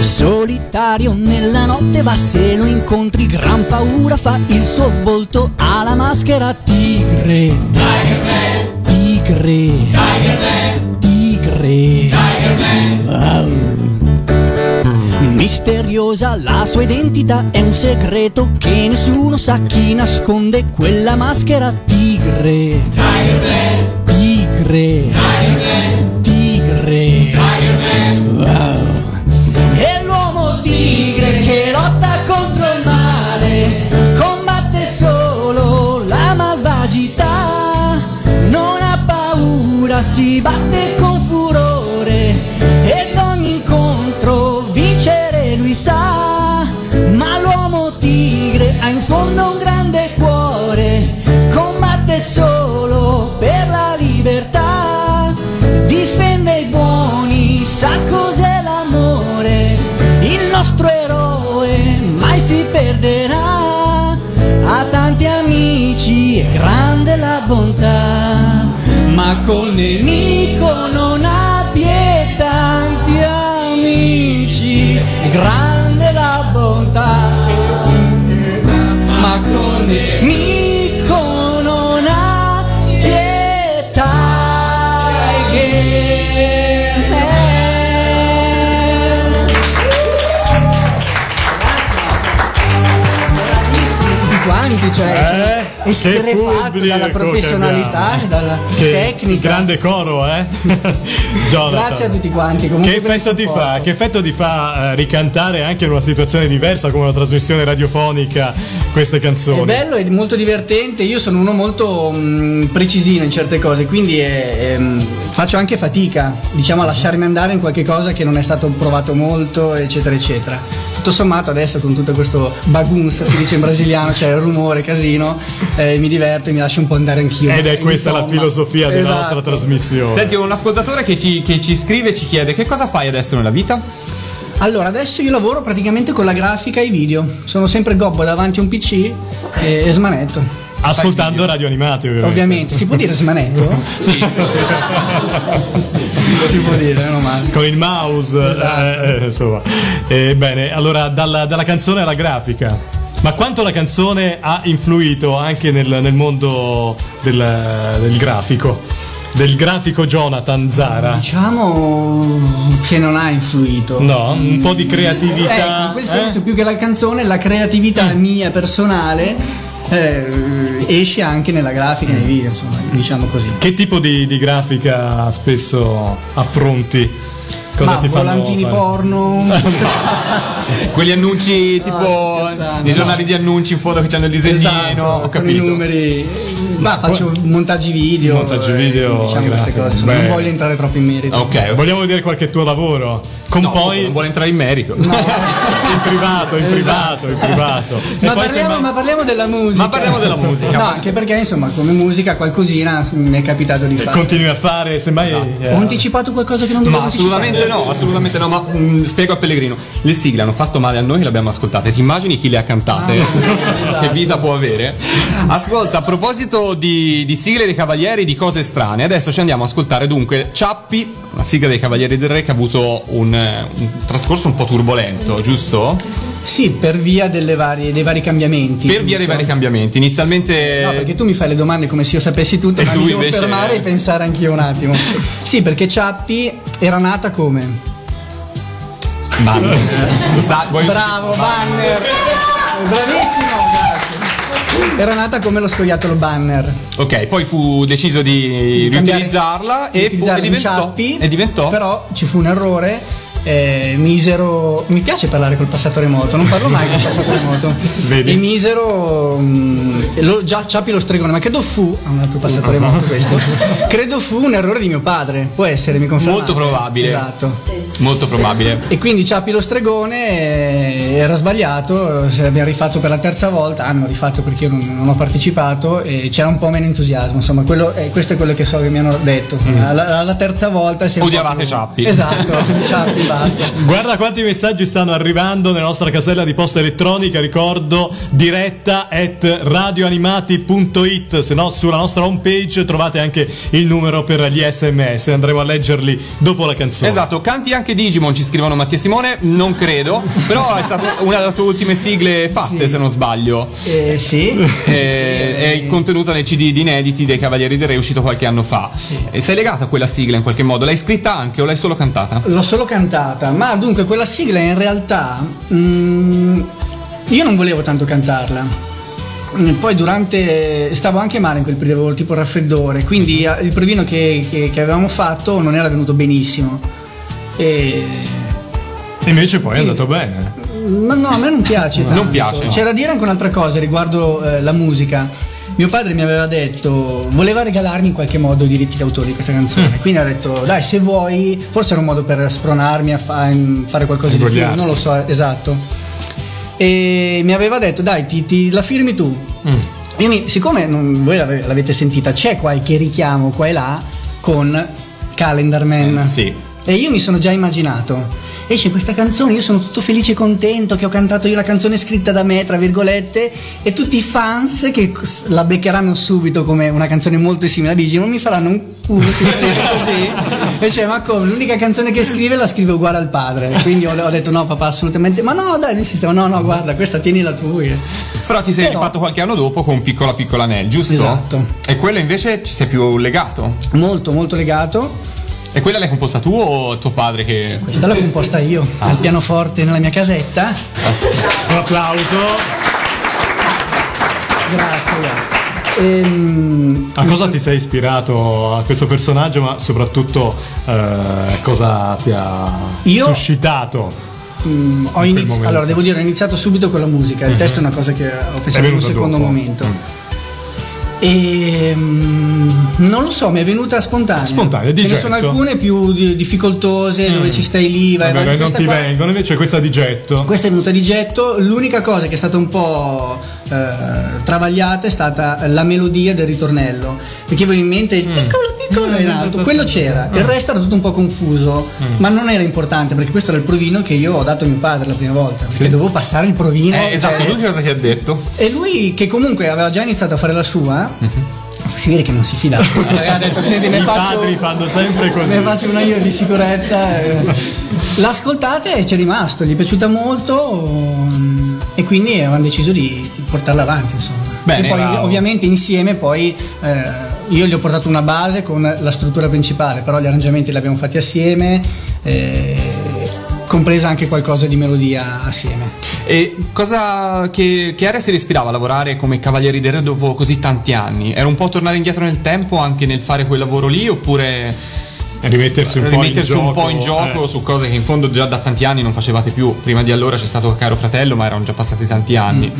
Solitario nella notte va se lo incontri gran paura fa il suo volto ha la maschera tigre Tigre. Tigre. Wow. Misteriosa la sua identità è un segreto che nessuno sa chi nasconde. Quella maschera tigre. Tigre. Tigre. Wow. Si batte con furore ed ogni incontro vincere lui sa, ma l'uomo tigre ha in fondo un grande cuore, combatte solo per la libertà, difende i buoni, sa cos'è l'amore, il nostro eroe mai si perderà, ha tanti amici, bontà, ma col nemico non abbia tanti amici, grande la bontà, ma col nemico pubblico dalla professionalità, abbiamo. dalla Che tecnica. Grande coro, eh? <laughs> Grazie a tutti quanti. Comunque Che effetto ti fa? Che effetto ti fa eh, ricantare anche in una situazione diversa come una trasmissione radiofonica queste È canzoni? bello, è molto divertente. Io sono uno molto mm, precisino in certe cose, quindi è- è, mm, faccio anche fatica, diciamo, a lasciarmi andare in qualche cosa che non è stato provato molto, eccetera, eccetera. Tutto sommato, adesso con tutto questo bagunza, si dice in brasiliano, cioè il rumore, casino, eh, mi diverto e mi lascio un po' andare anch'io. Ed è questa la Insomma. filosofia della Esatto. nostra trasmissione. Senti, un ascoltatore che ci, che ci scrive e ci chiede che cosa fai adesso nella vita? Allora, adesso io lavoro praticamente con la grafica e i video. Sono sempre gobbo davanti a un PC e, e smanetto. Ascoltando radio animati, ovviamente. Ovviamente, si può dire smanetto? <laughs> Sì, si può dire, meno male. Con il mouse, Esatto. eh, eh, insomma. Eh, bene, allora dalla, dalla canzone alla grafica. Ma quanto la canzone ha influito anche nel, nel mondo del, del grafico? Del grafico Jonathan Zara? Diciamo che non ha influito. No, un po' di creatività. in quel eh? senso più che la canzone, la creatività mia personale eh, esce anche nella grafica nei video, insomma, diciamo così. Che tipo di, di grafica spesso affronti? Cosa Ma ti fanno volantini fare? porno, <laughs> Quegli annunci tipo scherzando, i giornali no. di annunci in fondo che hanno il disegnino, esatto, ho con i capito. numeri. Ma faccio montaggi video, Montaggi eh, video, diciamo queste grafico. cose. Beh. non voglio entrare troppo in merito. Ok, Vogliamo vedere qualche tuo lavoro? Con No, poi non vuole entrare in merito. <laughs> in privato, in privato, in privato. Ma parliamo, sembra- ma parliamo della musica. Ma parliamo della musica. No, anche perché insomma come musica qualcosina mi è capitato di fare. continui a fare, semmai eh, Ho anticipato qualcosa che non dovevo Ma anticipare. assolutamente no, assolutamente no, ma mm, spiego a Pellegrino. Le sigle hanno fatto male a noi che le abbiamo ascoltate. Ti immagini chi le ha cantate? Ah, <laughs> che vita può avere? Ascolta, a proposito di, di sigle dei Cavalieri, di cose strane, adesso ci andiamo a ascoltare dunque Ciappi, la sigla dei Cavalieri del Re che ha avuto un, un trascorso un po' turbolento, giusto? Sì, per via delle varie- dei vari cambiamenti. Per via dei vari cambiamenti. Inizialmente... No, perché tu mi fai le domande come se io sapessi tutto, E ma tu mi devo invece- fermare e <laughs> pensare anch'io un attimo. Sì, perché Ciappi era nata come? Banner. Lo sa, vuoi- Bravo, Banner! Bravissimo. Era nata come lo scoiattolo Banner. Ok, poi fu deciso di Cambiare- riutilizzarla di e, fu, e utilizzare in diventò, Ciappi, e diventò Però ci fu un errore. Eh, misero. Mi piace parlare col passato remoto, non parlo mai col passato remoto. <laughs> Vedi? E misero. mm, lo, già Ciappi lo stregone, ma credo fu. Ha un altro passato remoto questo. <laughs> credo fu un errore di mio padre. Può essere, mi confermate? Molto probabile. Esatto. molto probabile. E quindi Ciappi lo stregone eh, era sbagliato, se l'abbiamo rifatto per la terza volta, hanno rifatto perché io non, non ho partecipato e c'era un po' meno entusiasmo, insomma quello, eh, questo è quello che so che mi hanno detto. Alla, alla terza volta Odiavate più- Ciappi. Esatto, Ciappi <laughs> basta. <laughs> Guarda quanti messaggi stanno arrivando nella nostra casella di posta elettronica, ricordo diretta at radioanimati.it, se no sulla nostra homepage trovate anche il numero per gli sms, andremo a leggerli dopo la canzone. Esatto, canti anche Digimon, ci scrivono Mattia e Simone, non credo, però è stata una delle tue ultime sigle fatte se non sbaglio. Eh, sì. Eh, è contenuta nei CD di inediti dei Cavalieri del Re uscito qualche anno fa. E sei legata a quella sigla in qualche modo? L'hai scritta anche o l'hai solo cantata? L'ho solo cantata, ma dunque quella sigla in realtà mm, io non volevo tanto cantarla. Mm, Poi durante stavo anche male in quel periodo, avevo tipo raffreddore, quindi eh, il provino che, che- che avevamo fatto non era venuto benissimo. E... Invece poi è andato bene. Ma no, a me non piace tanto. Non piace. C'è da dire anche un'altra cosa riguardo eh, la musica. Mio padre mi aveva detto, voleva regalarmi in qualche modo i diritti d'autore di questa canzone. Quindi ha detto, dai, se vuoi, forse era un modo per spronarmi a fa- fare qualcosa di più, non lo so, esatto. E mi aveva detto, dai, ti, ti- la firmi tu. Io mi- siccome non- voi l'ave- l'avete sentita, c'è qualche richiamo qua e là con Calendar Man. Eh, sì. E io mi sono già immaginato. Esce questa canzone, io sono tutto felice e contento che ho cantato io la canzone scritta da me, tra virgolette, e tutti i fans che la beccheranno subito come una canzone molto simile a Digimon mi faranno un culo sicuramente così. E cioè, ma come? L'unica canzone che scrive la scrive uguale al padre. Quindi ho, ho detto no, papà, assolutamente. Ma no, dai, nel sistema, no, no, guarda, questa tieni la tua. Però ti sei Però- rifatto qualche anno dopo con Piccola Piccola Nel, giusto? Esatto. E quella invece ci sei più legato? Molto, molto legato. E quella l'hai composta tu o tuo padre che... Questa l'ho composta io al pianoforte nella mia casetta. Un applauso. Grazie. Ehm, A cosa ti sei ispirato a questo personaggio, ma soprattutto eh, cosa ti ha Io- suscitato? Mm, ho quel inizi- momento. allora devo dire ho iniziato subito con la musica il testo è una cosa che ho pensato in un secondo dopo. momento Mm. E mm, non lo so mi è venuta spontanea Spontanea, di ce ne getto. sono alcune più di- difficoltose dove ci stai lì vai, Vabbè, vai. non ti qua- vengono, invece questa di getto. questa è venuta di getto, l'unica cosa che è stata un po' eh, travagliata è stata la melodia del ritornello. Perché avevo in mente Mm. piccolo piccolo in alto, quello c'era, il resto era tutto un po' confuso, Mm. ma non era importante perché questo era il provino che io ho dato a mio padre la prima volta. Perché dovevo passare il provino. Eh, esatto, cioè- lui che cosa ti ha detto? e lui che comunque aveva già iniziato a fare la sua, si vede che non si fidava. <laughs> Aveva detto, senti, ne faccio, padri fanno sempre così. ne faccio una io di sicurezza. eh. <laughs> L'ha ascoltata e ci è rimasto, gli è piaciuta molto mm, e quindi avevamo deciso di, di portarla avanti. Insomma. Bene, e poi bravo. ovviamente insieme poi eh, io gli ho portato una base con la struttura principale, però gli arrangiamenti li abbiamo fatti assieme, eh, compresa anche qualcosa di melodia assieme. E cosa che, che aria si respirava a lavorare come Cavalieri del Re dopo così tanti anni? Era un po' tornare indietro nel tempo anche nel fare quel lavoro lì oppure rimettersi un, rimettersi po', in un po' in gioco eh. su cose che in fondo già da tanti anni non facevate più? Prima di allora c'è stato Caro Fratello, ma erano già passati tanti anni.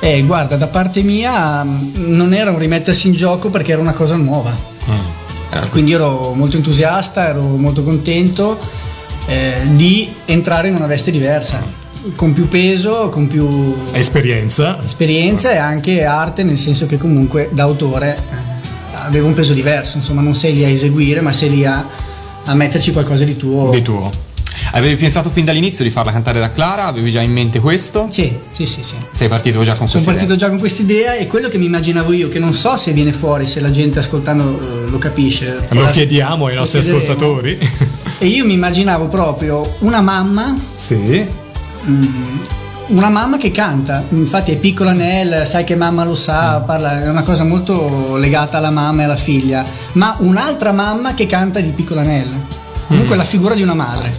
Eh, guarda, da parte mia mh, non era un rimettersi in gioco perché era una cosa nuova. Eh, Quindi ero molto entusiasta, ero molto contento eh, di entrare in una veste diversa, con più peso, con più Esperienza. esperienza e anche arte, nel senso che comunque da autore avevo un peso diverso, insomma non sei lì a eseguire, ma sei lì a, a metterci qualcosa di tuo. Di tuo. Avevi pensato fin dall'inizio di farla cantare da Clara? Avevi già in mente questo? Sì, sì, sì, sì. Sei partito già con Sono questa partito idea? già con questa idea e quello che mi immaginavo io, che non so se viene fuori, se la gente ascoltando eh, lo capisce. Lo La- chiediamo ai lo nostri chiederemo. ascoltatori. E io mi immaginavo proprio una mamma, sì. Una mamma che canta. Infatti è piccola Nel, sai che mamma lo Mm. sa, parla, è una cosa molto legata alla mamma e alla figlia. Ma un'altra mamma che canta di piccola Nel. Comunque Mm. la figura di una madre.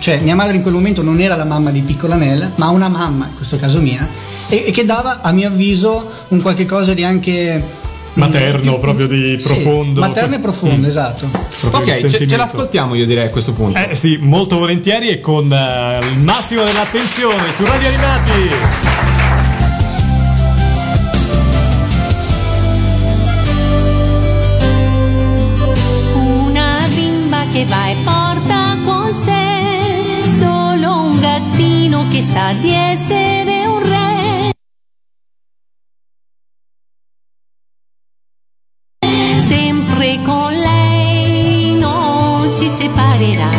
Cioè mia madre in quel momento non era la mamma di piccola Nel, ma una mamma, in questo caso mia, e, e che dava a mio avviso un qualche cosa di anche... Materno, proprio di Sì, profondo. materno e profondo, esatto. Proprio Ok, ce, l'ascoltiamo io direi a questo punto. Eh sì, molto volentieri e con eh, il massimo dell'attenzione su Radio Animati. Una bimba che va e porta con sé solo un gattino che sa di essere si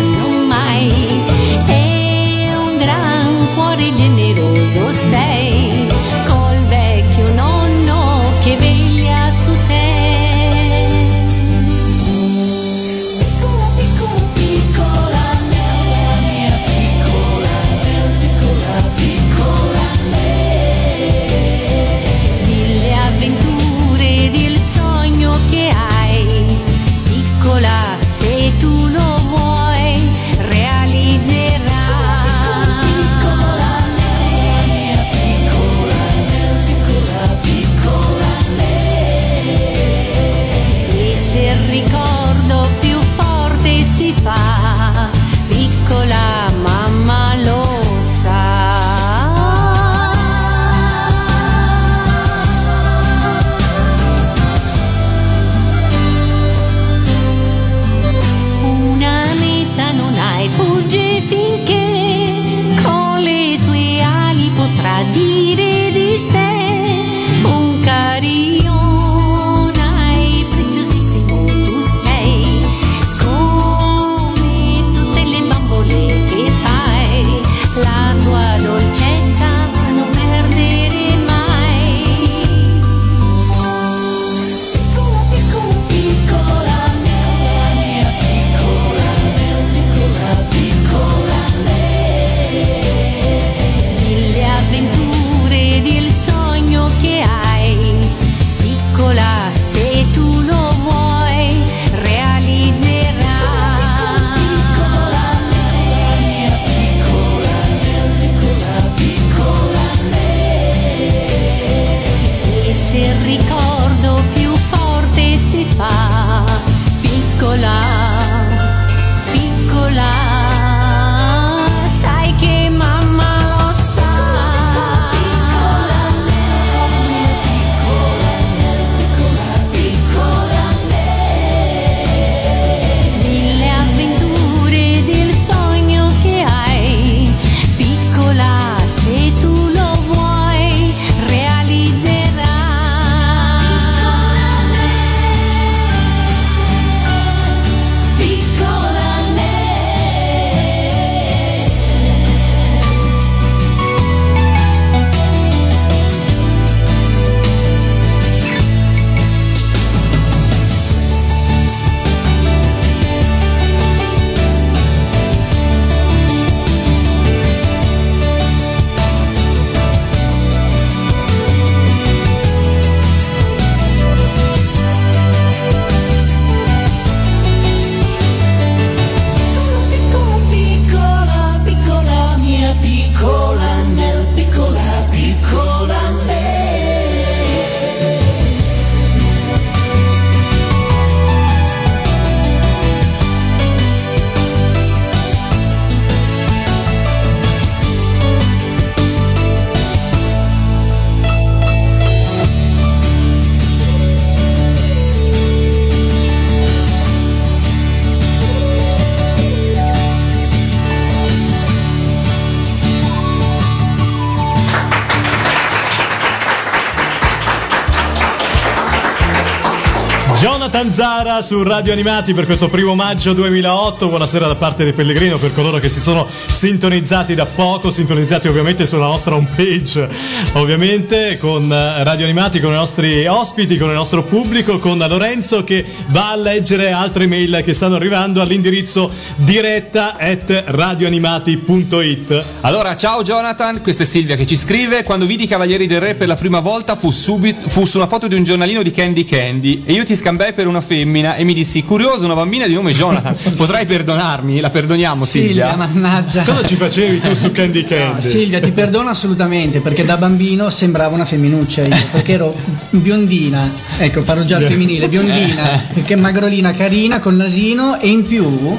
Jonathan Zara su Radio Animati per questo primo maggio 2008. Buonasera da parte di Pellegrino per coloro che si sono sintonizzati da poco, sintonizzati ovviamente sulla nostra homepage, ovviamente con eh, Radio Animati, con i nostri ospiti, con il nostro pubblico, con Lorenzo che va a leggere altre mail che stanno arrivando all'indirizzo diretta at radioanimati.it. Allora, ciao Jonathan, questa è Silvia che ci scrive. Quando vidi i Cavalieri del Re per la prima volta fu, subito, fu su una foto di un giornalino di Candy Candy e io ti scambiai per una femmina e mi dissi, curioso, una bambina di nome Jonathan, <laughs> potrai perdonarmi? La perdoniamo Silvia? Silvia, mannaggia. Cosa ci facevi tu su Candy No, Candy? Silvia, ti perdono assolutamente perché da bambino sembrava una femminuccia io, perché ero biondina, ecco, parlo già al femminile, biondina, che magrolina, carina, con l'asino e in più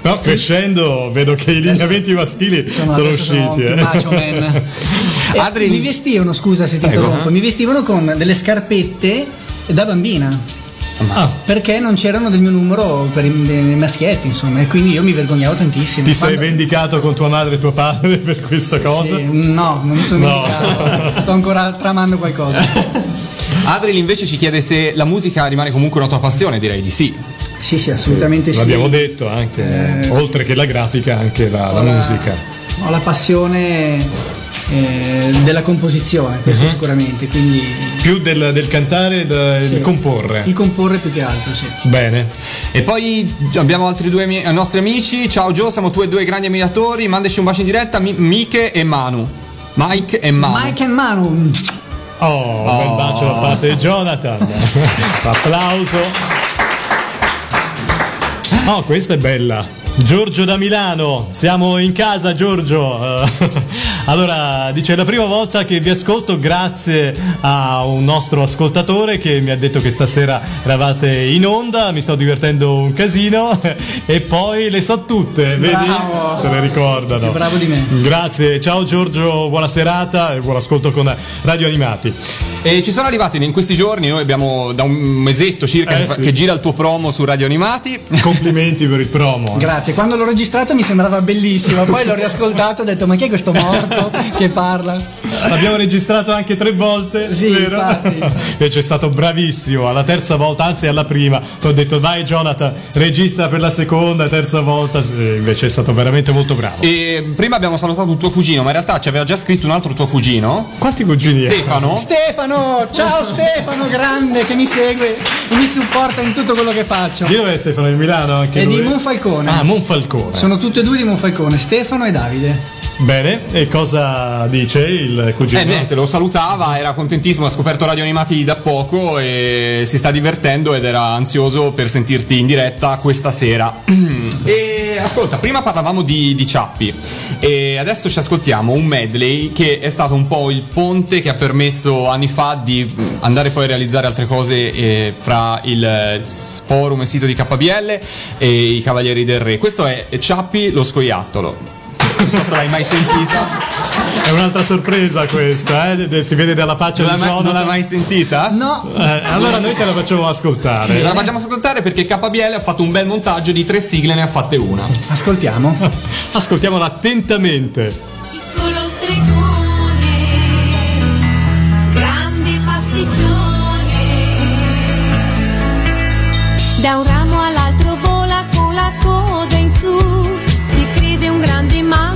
Però crescendo vedo che i lineamenti maschili sono, sono, sono usciti. più eh. macho man. <laughs> E Adri- mi vestivano, scusa se ti interrompo, mi vestivano con delle scarpette da bambina. Ah, Perché non c'erano del mio numero per i, dei maschietti, insomma, e quindi io mi vergognavo tantissimo. ti sei Quando- vendicato con tua madre e tuo padre per questa cosa? Sì, no, non mi sono No. vendicato. Sto ancora tramando qualcosa. <laughs> Adril invece ci chiede se la musica rimane comunque una tua passione, direi di sì. Sì, sì, assolutamente sì. L'abbiamo detto anche, oltre che la grafica, anche la, la la- musica. Ho la passione eh, della composizione, questo Mhm. sicuramente, quindi Più del, del cantare e del Sì. comporre. il comporre più che altro, sì. Bene. E poi abbiamo altri due mie- nostri amici. Ciao Gio, siamo tuoi due grandi ammiratori. Mandaci un bacio in diretta, Mi- Miche e Manu. Mike e Manu. Mike and Manu, Oh, un bel bacio da parte di Jonathan. <laughs> Applauso. Oh, questa è bella. Giorgio da Milano, siamo in casa Giorgio. Eh, <laughs> allora, dice, è la prima volta che vi ascolto grazie a un nostro ascoltatore che mi ha detto che stasera eravate in onda, mi sto divertendo un casino <laughs> e poi le so tutte, vedi? Bravo. Se le ricordano. Che bravo di me. Grazie, ciao Giorgio, buona serata e buon ascolto con Radio Animati. E ci sono arrivati in questi giorni, noi abbiamo da un mesetto circa Eh, sì. che gira il tuo promo su Radio Animati. Complimenti per il promo. eh. Grazie. Quando l'ho registrato mi sembrava bellissimo, poi l'ho riascoltato e ho detto ma chi è questo morto che parla? L'abbiamo registrato anche tre volte, Sì, vero? infatti, infatti. Invece è stato bravissimo. Alla terza volta, anzi alla prima, ti ho detto vai Jonathan, registra per la seconda, terza volta. Invece è stato veramente molto bravo. E prima abbiamo salutato un tuo cugino, ma in realtà ci aveva già scritto un altro tuo cugino, Quanti cugini hai? Stefano. <laughs> Stefano, ciao <laughs> Stefano, grande che mi segue e mi supporta in tutto quello che faccio. Di dove è Stefano? Di Milano? Anche È lui? di Monfalcone. Ah, Monfalcone. Sono tutti e due di Monfalcone, Stefano e Davide. Bene, e cosa dice il cugino? Eh niente, lo salutava, era contentissimo, ha scoperto Radio Animati da poco e si sta divertendo ed era ansioso per sentirti in diretta questa sera. <clears throat> E ascolta, prima parlavamo di, di Ciappi e adesso ci ascoltiamo un medley che è stato un po' il ponte che ha permesso anni fa di andare poi a realizzare altre cose eh, fra il forum e sito di KBL e i Cavalieri del Re. Questo è Ciappi lo scoiattolo. Non so se l'hai mai sentita. È un'altra sorpresa questa, eh? Si vede dalla faccia Non di mai, non Jonathan. l'hai mai sentita? No, Eh, allora noi te la facciamo ascoltare. La facciamo ascoltare perché KBL ha fatto un bel montaggio di tre sigle, ne ha fatte una. ascoltiamo. <laughs> Ascoltiamola attentamente. Piccolo stregone, grande pasticcione. Da un ramo all'altro vola con la coda in su. Si crede un grande mago,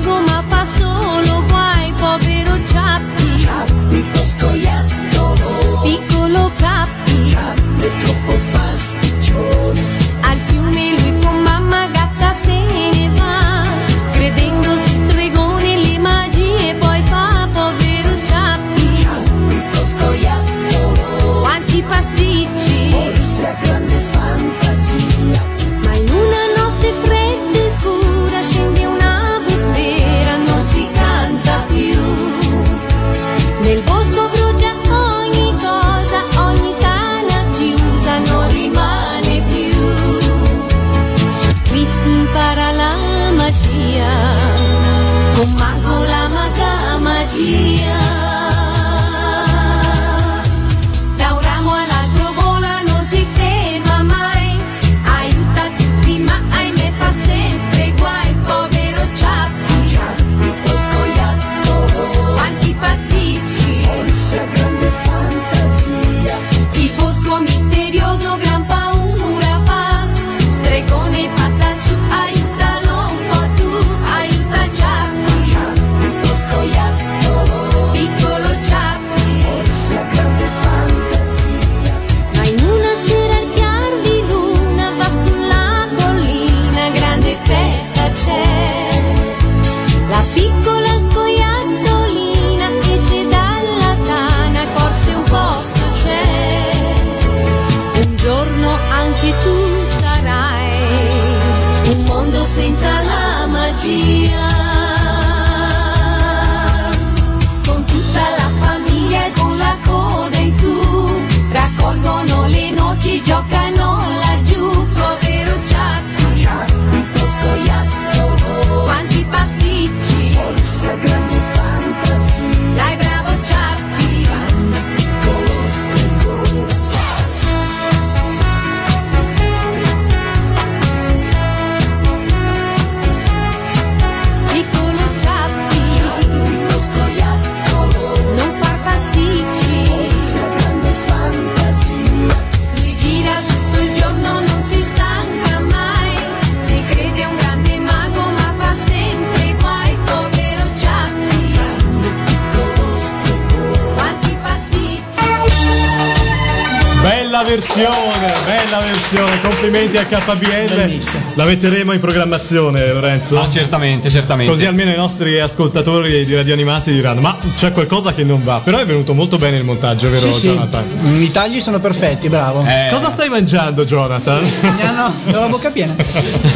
versione, bella versione. Complimenti a KBL. La metteremo in programmazione, Lorenzo. Ah, certamente, certamente. Così almeno i nostri ascoltatori di Radio Animati diranno: Ma c'è qualcosa che non va. Però è venuto molto bene il montaggio, vero, Sì, sì. Jonathan? I tagli sono perfetti, bravo. Eh, Cosa stai mangiando, Jonathan? Mi hanno, ho la bocca piena.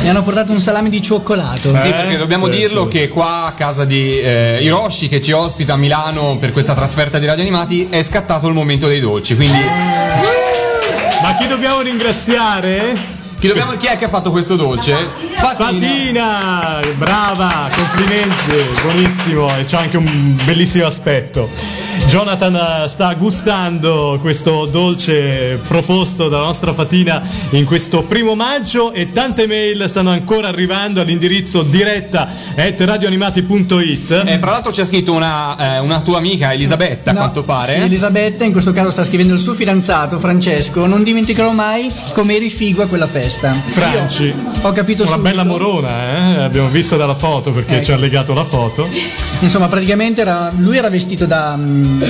Mi hanno portato un salame di cioccolato. Sì, Eh, perché dobbiamo certo. dirlo che qua a casa di eh, Hiroshi che ci ospita a Milano per questa trasferta di Radio Animati è scattato il momento dei dolci. Quindi Ma chi dobbiamo ringraziare? chi, dobbiamo- chi è che ha fatto questo dolce? Fatina! Brava, complimenti, buonissimo e c'ha anche un bellissimo aspetto. Jonathan sta gustando questo dolce proposto dalla nostra Fatina in questo primo maggio e tante mail stanno ancora arrivando all'indirizzo diretta at radioanimati.it. Eh, fra l'altro c'è scritto una, eh, una tua amica Elisabetta, a No, quanto pare. Sì, Elisabetta in questo caso sta scrivendo il suo fidanzato Francesco. Non dimenticherò mai come eri figo a quella festa. Franci, Io ho capito subito. Bella morona, eh? abbiamo visto dalla foto perché Ecco. ci ha legato la foto. <laughs> Insomma, praticamente era, lui era vestito da, mm,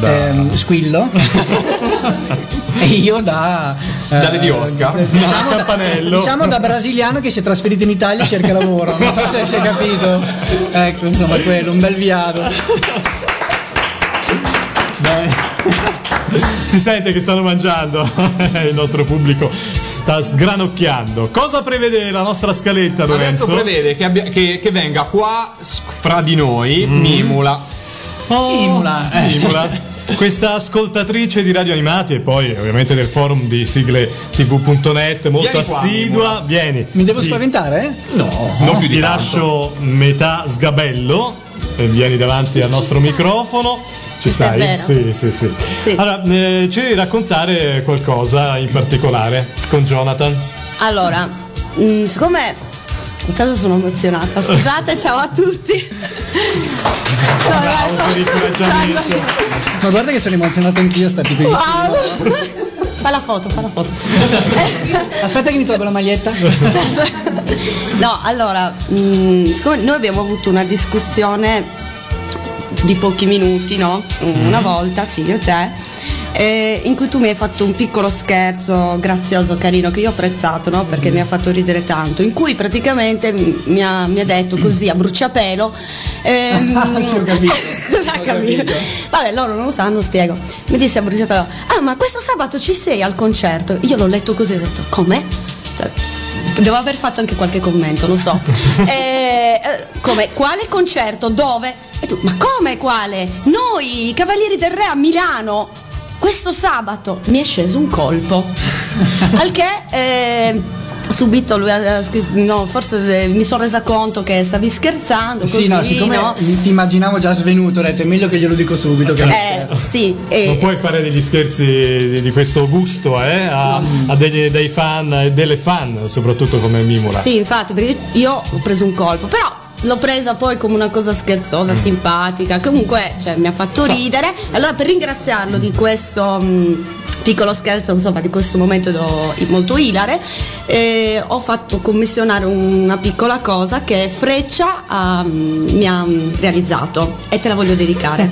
Da- ehm, squillo <laughs> e io da eh, Da Lady Oscar. <laughs> diciamo, Da da, campanello. diciamo da brasiliano che si è trasferito in Italia e cerca lavoro. Non so se si è capito. Ecco, insomma, quello, un bel viato. <laughs> Si sente che stanno mangiando, <laughs> il nostro pubblico sta sgranocchiando. Cosa prevede la nostra scaletta, Adesso Lorenzo? prevede che, abbia- che- che venga qua fra di noi Mimula. Oh, Imola. Imola. <laughs> Questa ascoltatrice di Radio Animati e poi ovviamente del forum di sigle tv.net molto Vieni qua, assidua. Imola. Vieni. Mi devo Ti- spaventare? No, No, non più ti di tanto. lascio metà sgabello. Vieni davanti al nostro microfono. Ci stai? Sì, sì, sì. Sì. Allora, eh, ci devi raccontare qualcosa in particolare con Jonathan? Allora, mm, siccome intanto sono emozionata, scusate, <laughs> ciao a tutti. No, Bravo per l'incoraggiamento. <laughs> Ma guarda che sono emozionato anch'io, sta qui. Wow. <laughs> Fa la foto, fa la foto. <laughs> Aspetta che mi tolgo la maglietta. <laughs> No, allora, mm, siccome noi abbiamo avuto una discussione di pochi minuti, no? Una volta, sì, io e te. Eh, in cui tu mi hai fatto un piccolo scherzo grazioso, carino, che io ho apprezzato, no? Perché mi ha fatto ridere tanto. In cui praticamente mi ha, mi ha detto così a bruciapelo. ehm, <laughs> Sì, <laughs> ho capito. Ho capito. Vabbè, loro non lo sanno, spiego. Mi disse a bruciapelo: Ah, ma questo sabato ci sei al concerto? Io l'ho letto così ho detto: Come? Cioè, Devo aver fatto anche qualche commento, non so. <laughs> Eh, come? Quale concerto? Dove? E tu, ma come quale? Noi, Cavalieri del Re a Milano, questo sabato. Mi è sceso un colpo. <laughs> Al che eh, subito lui ha scritto, no, forse eh, mi sono resa conto che stavi scherzando, così, Sì, no, siccome no? ti immaginavo già svenuto, ho detto è meglio che glielo dico subito. Che Eh, sì, e- Non puoi fare degli scherzi di, di questo gusto eh, a, a degli- dei fan e delle fan, soprattutto come Mimola. Sì, infatti, perché io ho preso un colpo, però l'ho presa poi come una cosa scherzosa, Mm. simpatica. Comunque, cioè, mi ha fatto ridere. Allora, per ringraziarlo di questo mh, piccolo scherzo, insomma, di questo momento do- molto ilare, eh, ho fatto commissionare una piccola cosa che Freccia ha, mh, mi ha mh, realizzato e te la voglio dedicare.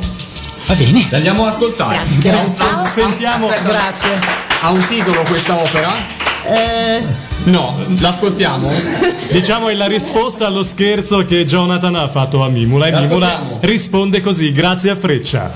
Va bene. Andiamo ad ascoltare. Grazie. Ciao. Sentiamo. Grazie. Ha un titolo questa opera? Eh, No, l'ascoltiamo? <laughs> Diciamo è la risposta allo scherzo che Jonathan ha fatto a Mimula e Mimula risponde così, grazie a Freccia.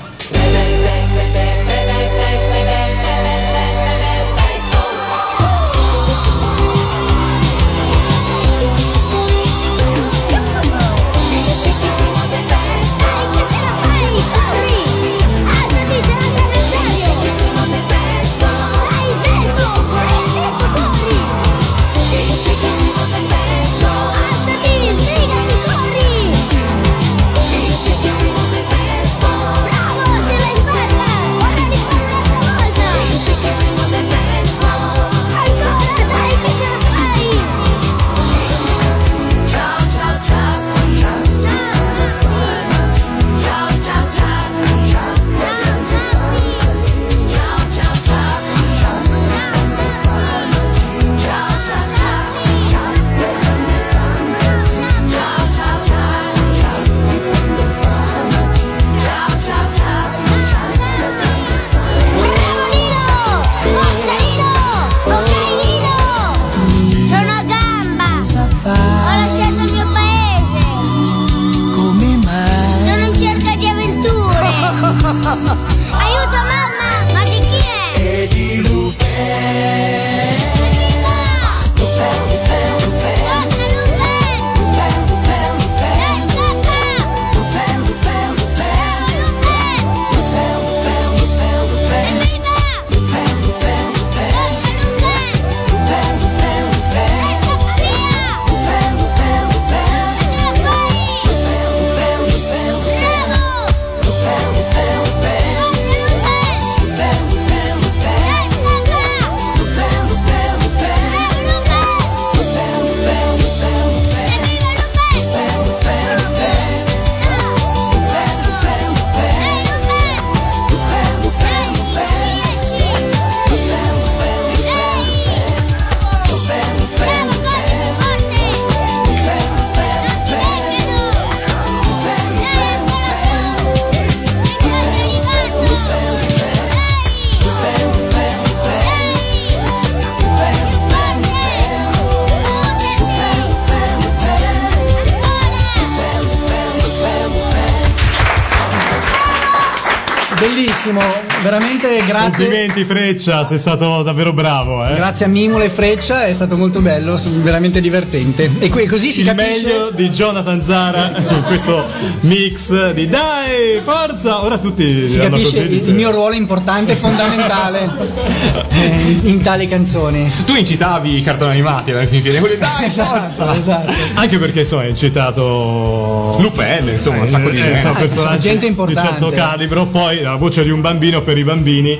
Complimenti Freccia, sei stato davvero bravo, eh. Grazie a Mimula e Freccia, è stato molto bello, veramente divertente. E que- così si Il capisce. meglio di Jonathan Zara <laughs> con questo mix di dai, forza! Ora tutti Si capisce così. il, il mio ruolo importante e fondamentale <laughs> eh, in tali canzoni. Tu incitavi i cartoni animati alla fine, quelli dai, <laughs> Esatto, forza! esatto. Anche perché insomma hai citato Lupin, insomma, un sacco di eh, gente. insomma, Ah, personaggi gente di importante. certo calibro, poi la voce di un bambino per i bambini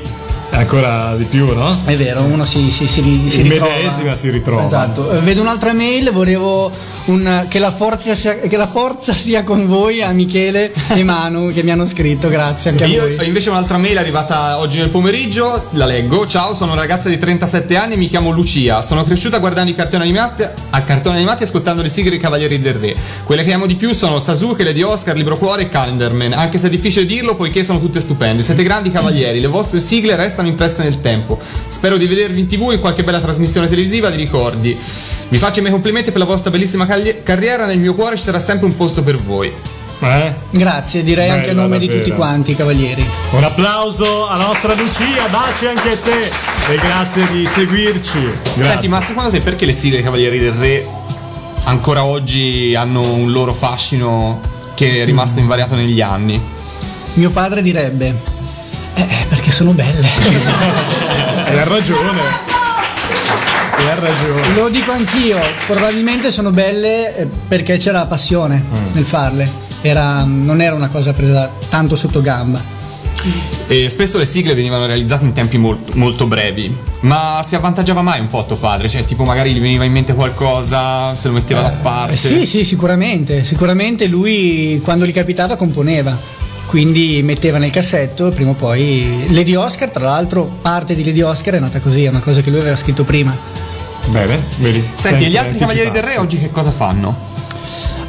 ancora di più, no? È vero, uno si, si, si, si ritrova. medesima si ritrova. Esatto. Eh, Vedo un'altra mail, volevo un- che, la forza sia, che la forza sia con voi a Michele e Manu che mi hanno scritto, grazie anche a Io voi. invece un'altra mail è arrivata oggi nel pomeriggio, la leggo. Ciao, sono una ragazza di 37 anni mi chiamo Lucia. Sono cresciuta guardando i cartoni animati, a cartoni animati e ascoltando le sigle dei Cavalieri del Re. Quelle che amo di più sono Sasuke, Lady Oscar, Libro Cuore e Calendarman, anche se è difficile dirlo poiché sono tutte stupende. Siete grandi cavalieri, le vostre sigle restano impresse nel tempo. Spero di vedervi in tv in qualche bella trasmissione televisiva di ricordi. Vi faccio i miei complimenti per la vostra bellissima cagli- carriera, nel mio cuore ci sarà sempre un posto per voi. Eh? Grazie, direi anche a Bella, nome di davvero. tutti quanti, cavalieri. Un applauso alla nostra Lucia, baci anche a te e grazie di seguirci. Grazie. Senti, ma secondo te perché le sigle dei Cavalieri del Re ancora oggi hanno un loro fascino che è rimasto invariato negli anni? Mio padre direbbe: Eh, eh, perché sono belle. <laughs> E ha ragione. Ha ragione. Lo dico anch'io, probabilmente sono belle eh, perché c'era passione nel farle. Era- non era una cosa presa tanto sotto gamba. E spesso le sigle venivano realizzate in tempi molt- molto brevi, ma si avvantaggiava mai un po' tuo padre? Cioè, tipo, magari gli veniva in mente qualcosa, se lo metteva da parte. Eh, sì, sì, sicuramente. Sicuramente lui quando gli capitava componeva. Quindi metteva nel cassetto e prima o poi. Lady Oscar, tra l'altro, parte di Lady Oscar è nata così, è una cosa che lui aveva scritto prima. Bene, vedi. Senti, e gli altri Cavalieri del Re oggi che cosa fanno?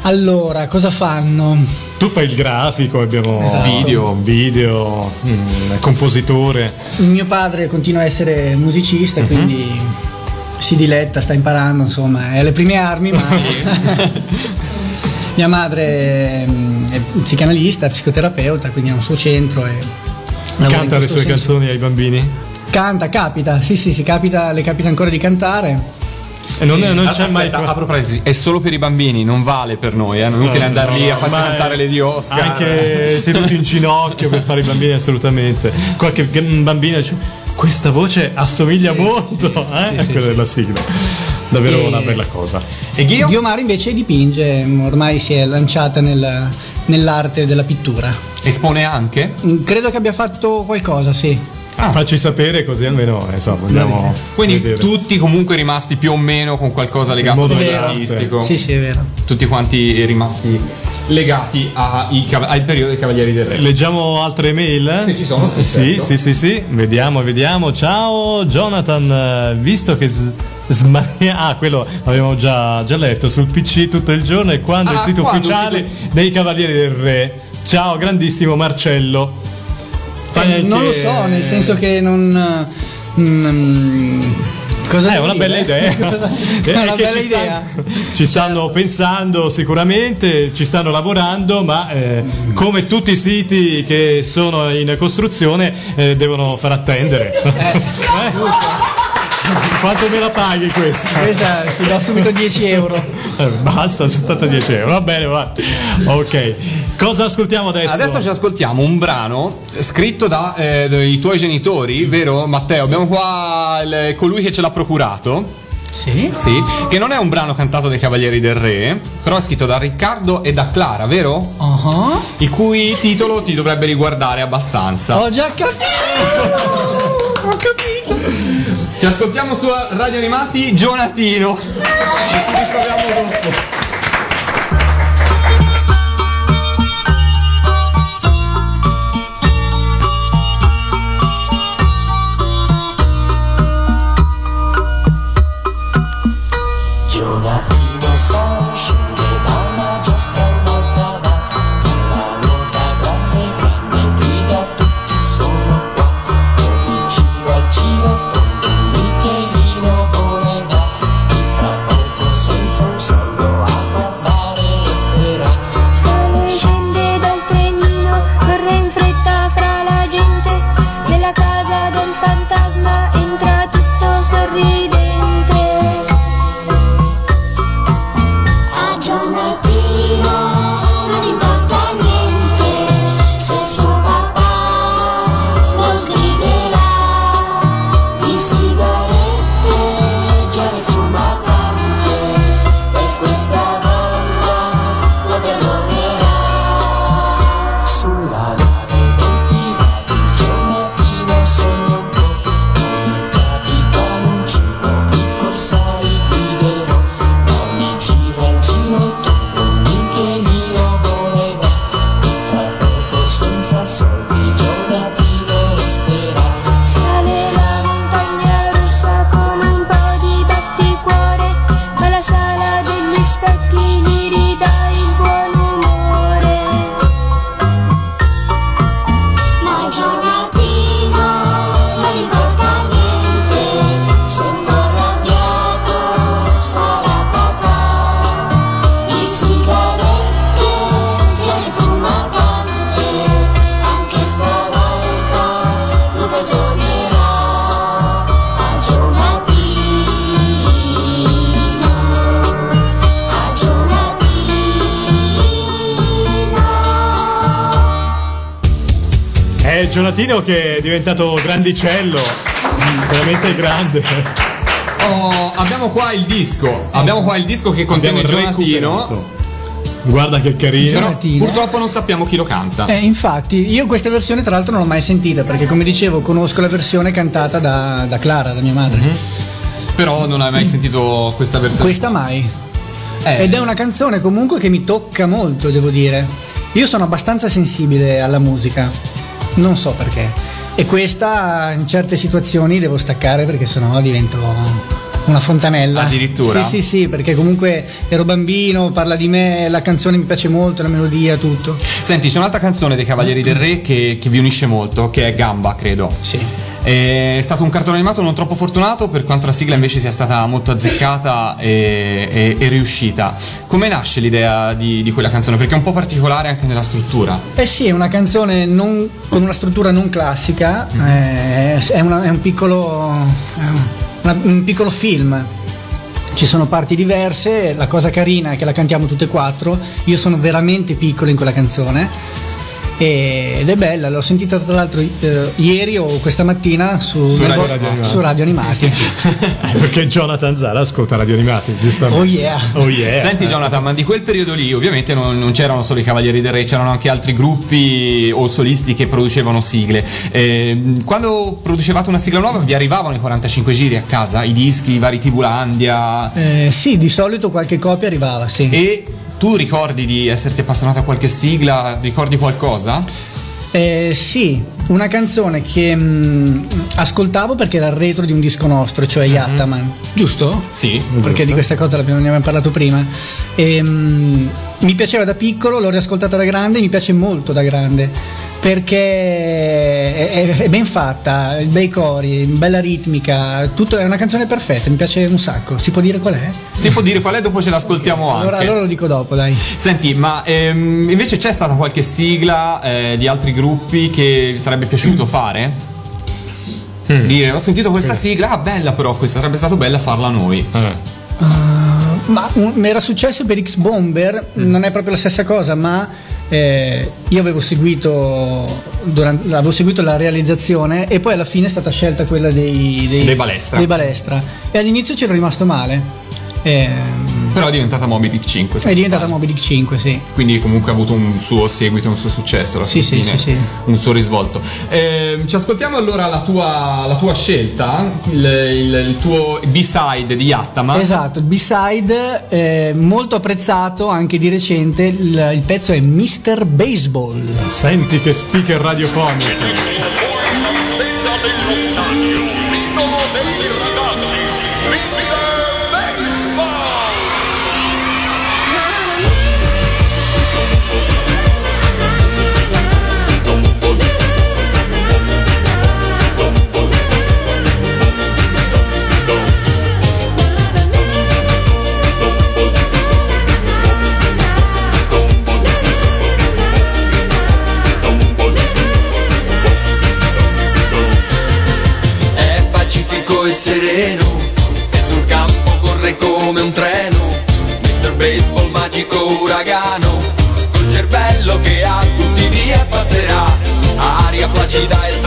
Allora, cosa fanno? Tu fai il grafico, abbiamo Esatto. video, video, mm, compositore. Mio padre continua a essere musicista, quindi si diletta, sta imparando, insomma, è alle prime armi, ma <laughs> mia madre mm, è psicanalista, psicoterapeuta, quindi ha un suo centro e Canta le sue senso. canzoni ai bambini? Canta, capita, sì, sì, sì, capita, le capita ancora di cantare. E non, non c'è Aspetta, mai. apro parentesi, è solo per i bambini, non vale per noi, eh? non è utile andare lì a farsi ma cantare le di Oscar. Anche seduti in ginocchio per fare i bambini, assolutamente. Qualche bambino dice: Questa voce assomiglia molto eh? a quella della sigla. Davvero E- una bella cosa. E Ghio? Ghiomar invece dipinge, ormai si è lanciata nel- nell'arte della pittura. Espone anche? Mm, Credo che abbia fatto qualcosa, sì. Facci sapere così almeno insomma, vogliamo Quindi vedere. tutti comunque rimasti più o meno con qualcosa legato modo all'artistico. Sì, sì, è vero. Tutti quanti rimasti legati ai al periodo dei Cavalieri del Re. Leggiamo altre mail? Se ci sono, sì, sì, certo. sì, sì, sì. Vediamo, vediamo. Ciao Jonathan, eh, visto che s- smaria- <laughs> ah, quello l'abbiamo già, già letto sul PC tutto il giorno e quando Ah, il sito ufficiale dei Cavalieri del Re. Ciao, grandissimo Marcello. Fai Eh, anche- Non lo so, nel senso che non. mm, cosa È una dire? bella idea. È una bella ci idea. stanno- ci stanno pensando sicuramente, ci stanno lavorando, ma eh, come tutti i siti che sono in costruzione eh, devono far attendere. Eh? <laughs> Quanto me la paghi questa? Questa ti do subito 10 euro. Eh, Basta, soltanto 10 euro. Va bene, va. Ok. Cosa ascoltiamo adesso? Adesso ci ascoltiamo un brano scritto da eh, dai tuoi genitori, vero Matteo? Abbiamo qua il- colui che ce l'ha procurato. Sì? Sì, che non è un brano cantato dai Cavalieri del Re, però è scritto da Riccardo e da Clara, vero? Ah, Il cui titolo ti dovrebbe riguardare abbastanza. Ho già capito! Ci ascoltiamo su Radio Animati Gionatino. E ci ritroviamo dopo. show me. Diventato grandicello, veramente grande. Oh, abbiamo qua il disco. Abbiamo qua il disco che contiene Gionatino. recuperato. Guarda che carino. Però purtroppo non sappiamo chi lo canta. Eh, infatti, io questa versione tra l'altro non l'ho mai sentita perché come dicevo conosco la versione cantata da, da Clara, da mia madre. Però non hai mai sentito questa versione. Questa mai. Eh. Ed è una canzone comunque che mi tocca molto, devo dire. Io sono abbastanza sensibile alla musica, non so perché. E questa in certe situazioni devo staccare perché sennò divento una fontanella. Addirittura? Sì, sì, sì, perché comunque ero bambino, parla di me, la canzone mi piace molto, la melodia, tutto. Senti, c'è un'altra canzone dei Cavalieri del Re che, che vi unisce molto, che è Gamba, credo. Sì. È stato un cartone animato non troppo fortunato, per quanto la sigla invece sia stata molto azzeccata e, e- e riuscita. Come nasce l'idea di, di quella canzone? Perché è un po' particolare anche nella struttura. Eh sì, è una canzone non- con una struttura non classica, eh, è, una- è un, piccolo, è una- un piccolo film. Ci sono parti diverse, la cosa carina è che la cantiamo tutte e quattro, io sono veramente piccolo in quella canzone e- ed è bella, l'ho sentita tra l'altro eh, ieri o questa mattina su, Su Radio Radio Animati. su Radio Animati. <laughs> Perché Jonathan Zara ascolta radio animati, giustamente. Oh yeah. Oh yeah. Senti Jonathan, ma di quel periodo lì ovviamente non, non c'erano solo i Cavalieri del Re, c'erano anche altri gruppi o solisti che producevano sigle. Eh, quando producevate una sigla nuova vi arrivavano i 45 giri a casa, i dischi, i vari Tibulandia Eh, sì, di solito qualche copia arrivava, sì. e tu ricordi di esserti appassionato a qualche sigla? Ricordi qualcosa? Eh, sì, una canzone che mm, ascoltavo perché era il retro di un disco nostro, cioè Yattaman, giusto? Sì. Perché di questa cosa ne abbiamo parlato prima. E, mm, mi piaceva da piccolo, l'ho riascoltata da grande, mi piace molto da grande. Perché è, è- ben fatta, bei cori, bella ritmica, tutto è una canzone perfetta, mi piace un sacco. Si può dire qual è? Si può dire qual è, dopo ce l'ascoltiamo anche. Allora, allora lo dico dopo, dai. Senti, ma ehm, invece c'è stata qualche sigla eh, di altri gruppi che vi sarebbe piaciuto fare? Dire, ho sentito questa sigla, ah bella però questa, sarebbe stato bella farla noi. Ma un- mi era successo per X Bomber, non è proprio la stessa cosa, ma eh, io avevo seguito, durante- avevo seguito la realizzazione e poi alla fine è stata scelta quella dei, Dei Balestra. dei Balestra. E all'inizio c'ero rimasto male. Ehm, Però è diventata Moby Dick 5. se è diventata. Moby Dick 5, sì. Quindi comunque ha avuto un suo seguito, un suo successo alla Sì, fine, sì, sì, sì. un suo risvolto. Ehm, ci ascoltiamo allora la tua, la tua scelta, il, il- il tuo B-side di Yattama. Esatto, il B-side eh, molto apprezzato anche di recente, il, il pezzo è Mr. Baseball. Senti che speaker radiofonico. È magico uragano Col cervello che a tutti via spazzerà. Aria placida e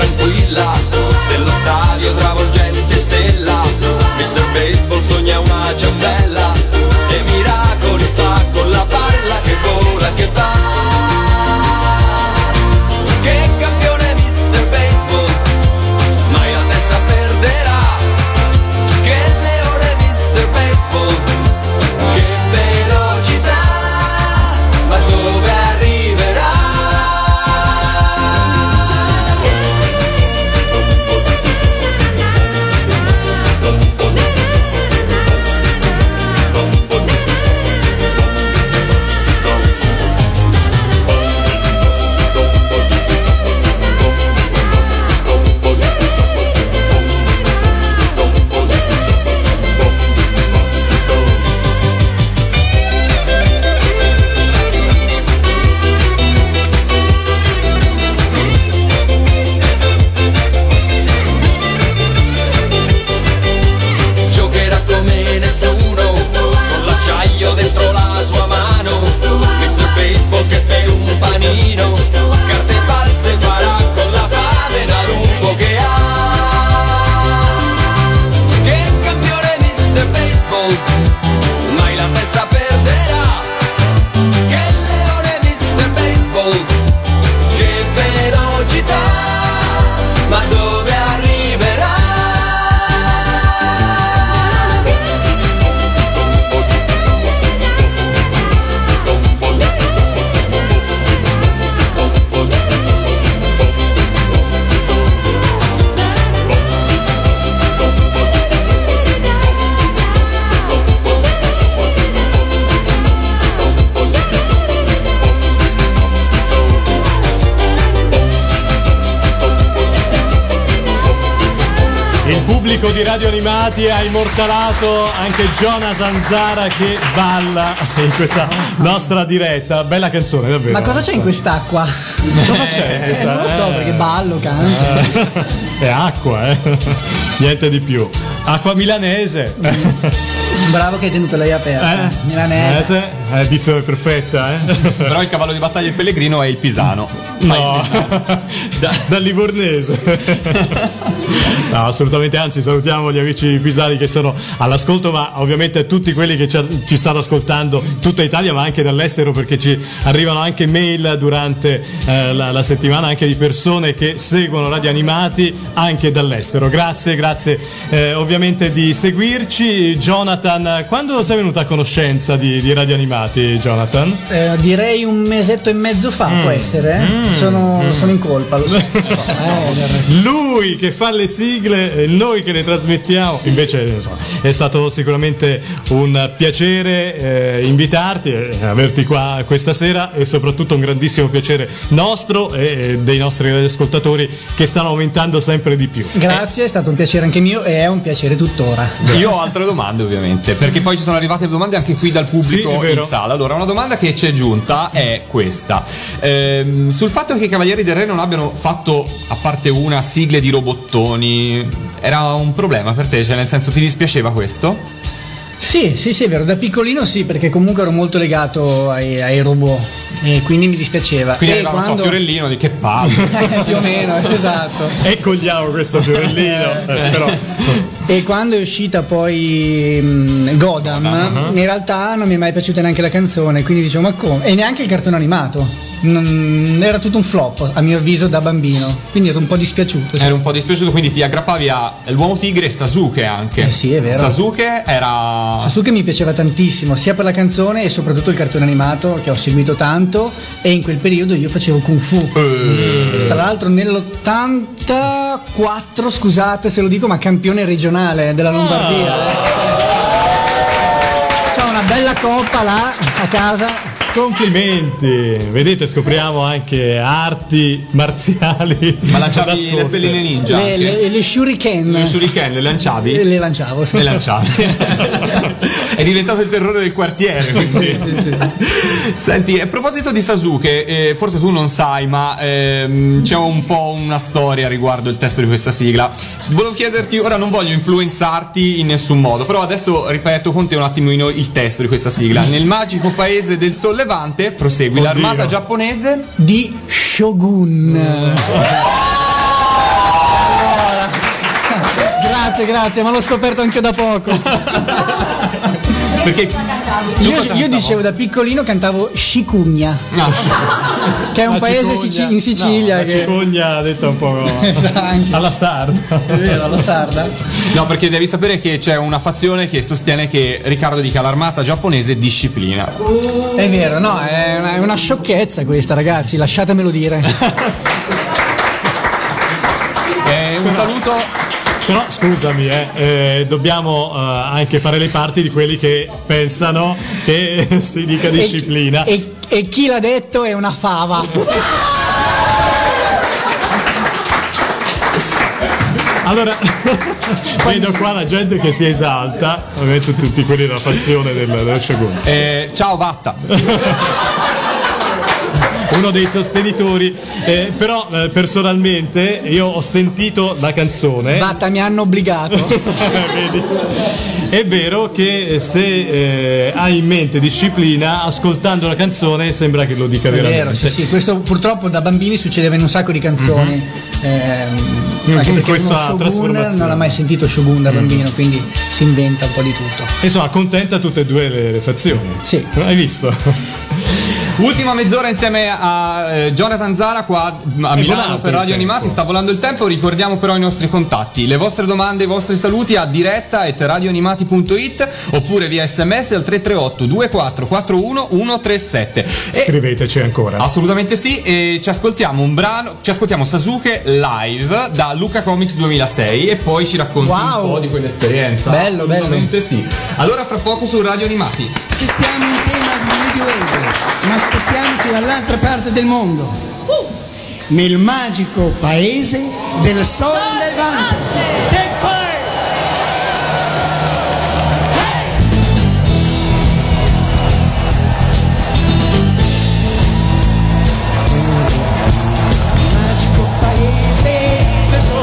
di Radio Animati ha immortalato anche Jonathan Zara che balla in questa nostra diretta. Bella canzone, davvero. Ma cosa c'è in quest'acqua? Cosa c'è? Eh, questa- non lo so, eh. perché ballo, canto. Eh, È acqua, eh. Niente di più. Acqua milanese. Bravo che hai tenuto lei aperta. Eh? Milanese. Eh, sì, edizione perfetta, eh. <laughs> Però il cavallo di battaglia del Pellegrino è il Pisano. No, <laughs> dal Livornese. <laughs> No, assolutamente, anzi salutiamo gli amici pisani che sono all'ascolto, ma ovviamente tutti quelli che ci, ci stanno ascoltando, tutta Italia, ma anche dall'estero, perché ci arrivano anche mail durante eh, la, la settimana, anche di persone che seguono Radio Animati anche dall'estero. Grazie, grazie eh, ovviamente di seguirci. Jonathan, quando sei venuto a conoscenza di, di Radio Animati, Jonathan? Eh, direi un mesetto e mezzo fa Mm. può essere. eh? Sono, sono in colpa, lo so. <laughs> Eh. Lui che fa le sigle noi che le trasmettiamo. Invece so, è stato sicuramente un piacere eh, invitarti e averti qua questa sera e soprattutto un grandissimo piacere nostro e dei nostri ascoltatori che stanno aumentando sempre di più. Grazie, è stato un piacere anche mio e è un piacere tuttora. Io ho altre domande ovviamente, perché poi ci sono arrivate domande anche qui dal Sì, pubblico vero. in sala. Allora, una domanda che ci è giunta è questa. Ehm, sul fatto che i Cavalieri del Re non abbiano fatto, a parte una, sigle di robottoni, era un problema per te? Cioè, nel senso, ti dispiaceva questo? Sì, sì, sì, è vero. Da piccolino sì, perché comunque ero molto legato ai, ai robot e quindi mi dispiaceva. Quindi e arrivava, non so, quando... Fiorellino di che palle. <laughs> più o meno, <laughs> esatto. E cogliamo questo fiorellino, eh, però E quando è uscita poi mh, Godam, Uh-huh. in realtà non mi è mai piaciuta neanche la canzone, quindi dicevo ma come? E neanche il cartone animato. Non- era tutto un flop, a mio avviso, da bambino. Quindi ero un po' dispiaciuto. sì. Eri un po' dispiaciuto, quindi ti aggrappavi all'uomo tigre e Sasuke anche. Eh sì, è vero. Sasuke era. Sasuke mi piaceva tantissimo, sia per la canzone e soprattutto il cartone animato che ho seguito tanto e in quel periodo io facevo Kung Fu. Eh. Tra l'altro nell'84, scusate se lo dico, ma campione regionale della Lombardia. eh. C'ho una bella coppa là a casa. Complimenti. Vedete, scopriamo anche arti marziali. Ma lanciavi le stelline ninja? Le, le, le shuriken. Le shuriken le lanciavi? Le, le lanciavo. sì. Le lanciavi. <laughs> È diventato il terrore del quartiere. quindi. Senti, a proposito di Sasuke, eh, forse tu non sai, ma ehm, c'è un po' una storia riguardo il testo di questa sigla. Volevo chiederti, ora non voglio influenzarti in nessun modo, però adesso ripeto con te un attimino il testo di questa sigla. Nel magico paese del sollevante, prosegui, Oddio. l'armata giapponese Di Shogun. Grazie, grazie, ma l'ho scoperto anche da poco. <laughs> Perché Io, io dicevo da piccolino cantavo Scicugna, No. che è un La paese cicogna. sici- in Sicilia No, che cicogna detta un po' Anche. <laughs> alla sarda. è vero, la sarda. No, perché devi sapere che c'è una fazione che sostiene che Riccardo dica l'armata giapponese disciplina. È vero, no, è una, è una sciocchezza questa, ragazzi, lasciatemelo dire. <laughs> Eh, un saluto. Però scusami, eh, eh, dobbiamo eh, anche fare le parti di quelli che pensano che <laughs> si dica disciplina. E, e- e chi l'ha detto è una fava. <laughs> Allora, <laughs> vedo qua la gente che si esalta, ovviamente tutti quelli della fazione del, del Shogun. Eh, ciao Vatta. Uno dei sostenitori, eh, però eh, personalmente io ho sentito la canzone. Vatta, mi hanno obbligato. <laughs> È vero che se eh, hai in mente disciplina, ascoltando la canzone sembra che lo dica È veramente. vero, sì, sì, questo purtroppo da bambini succedeva in un sacco di canzoni. Ehm, Mhm. anche perché Questa Shogun trasformazione. non ha mai sentito Shogun da bambino, quindi si inventa un po' di tutto. Insomma, contenta tutte e due le, le fazioni. Sì. Hai visto? Ultima mezz'ora insieme a eh, Jonathan Zara qua a Milano per Radio. Animati. Sta volando il tempo. Ricordiamo però i nostri contatti. Le vostre domande, i vostri saluti a diretta at radioanimati.it oppure via sms al 338 2441 137. E Scriveteci ancora. Assolutamente sì, e ci ascoltiamo un brano, ci ascoltiamo Sasuke live da Luca Comics 2006 e poi ci racconti Wow. un po' di quell'esperienza. Bello, Assolutamente sì. Allora fra poco su Radio Animati. Ci stiamo in tema di Medioevo, ma spostiamoci dall'altra parte del mondo, nel magico paese del Sol Levante. Take fire!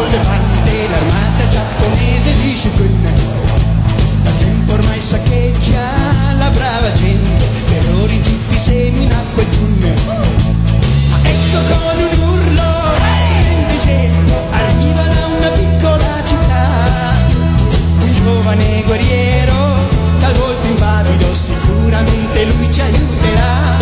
levante l'armata giapponese dice che Da tempo ormai saccheggia guerriero dal volto oh, sicuramente lui ci aiuterà.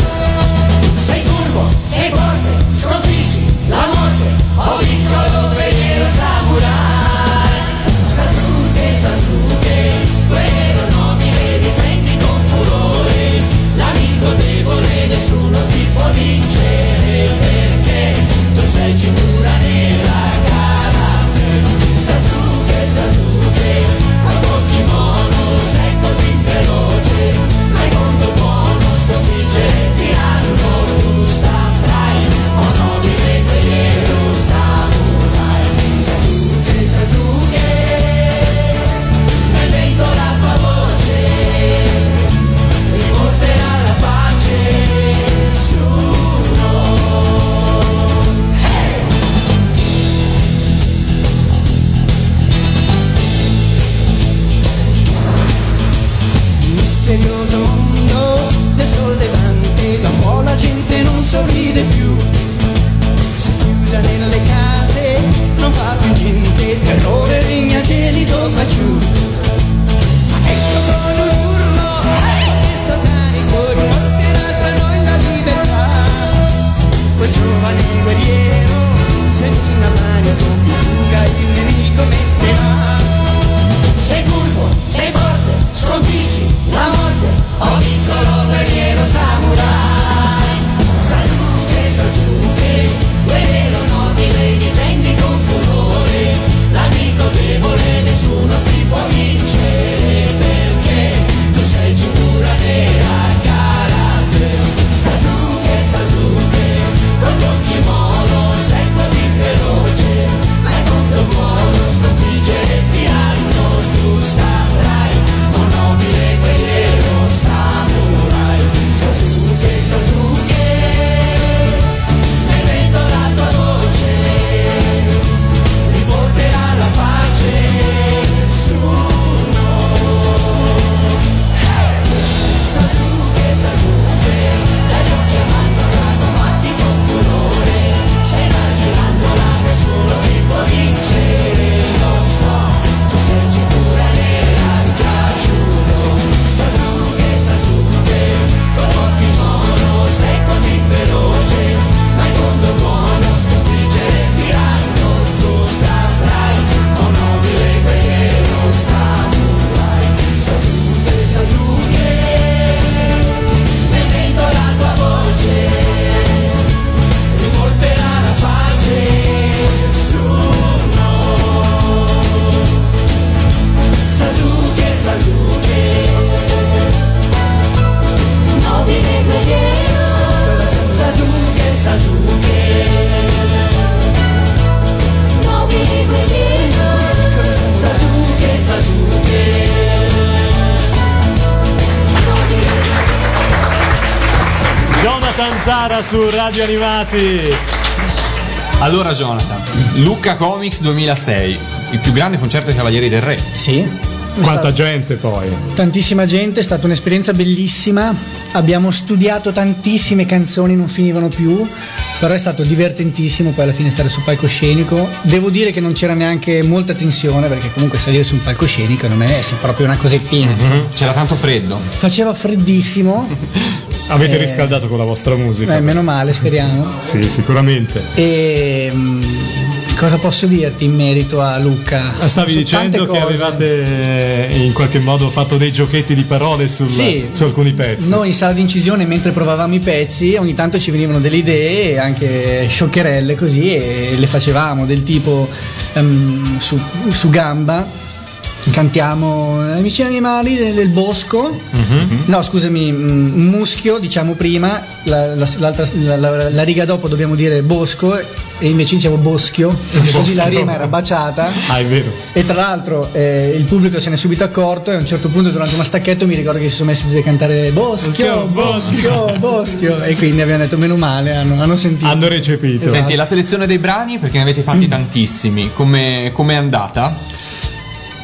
Sei curvo, sei forte, sconfiggi la morte, ho oh piccolo guerriero samurai. Sasuke, Sasuke, guerriero nobile, difendi con furore, l'amico debole nessuno ti può vincere perché tu sei cimino. Su Radio Animati. Allora Jonathan, Lucca Comics 2006, il più grande concerto dei Cavalieri del Re. Sì. Quanta gente poi. Tantissima gente, è stata un'esperienza bellissima. Abbiamo studiato tantissime canzoni, non finivano più. Però è stato divertentissimo poi alla fine stare sul palcoscenico. Devo dire che non c'era neanche molta tensione, perché comunque salire su un palcoscenico non è sì, proprio una cosettina. insomma. C'era tanto freddo. Faceva freddissimo. <laughs> Avete Eh, riscaldato con la vostra musica. Eh, meno male, speriamo. Sì, sicuramente. E mm, cosa posso dirti in merito a Luca? Ah, Stavi Su dicendo che avevate eh, in qualche modo fatto dei giochetti di parole sul- Sì. su alcuni pezzi. Noi in sala di incisione, mentre provavamo i pezzi, ogni tanto ci venivano delle idee, anche scioccherelle così, e le facevamo del tipo ehm, su, su gamba. Cantiamo eh, Amici animali del, del bosco. No, scusami, mm, muschio, diciamo prima, la, la- l'altra- la- la- la riga dopo dobbiamo dire bosco e invece diciamo boschio, così la rima era baciata. Ah, è vero. E tra l'altro eh, il pubblico se ne è subito accorto e a un certo punto durante una stacchetto mi ricordo che si sono messi tutti a cantare Boschio, Boschio, Boschio e quindi abbiamo detto meno male, hanno, hanno sentito. Hanno recepito. Esatto. Senti, la selezione dei brani, perché ne avete fatti tantissimi, come è andata?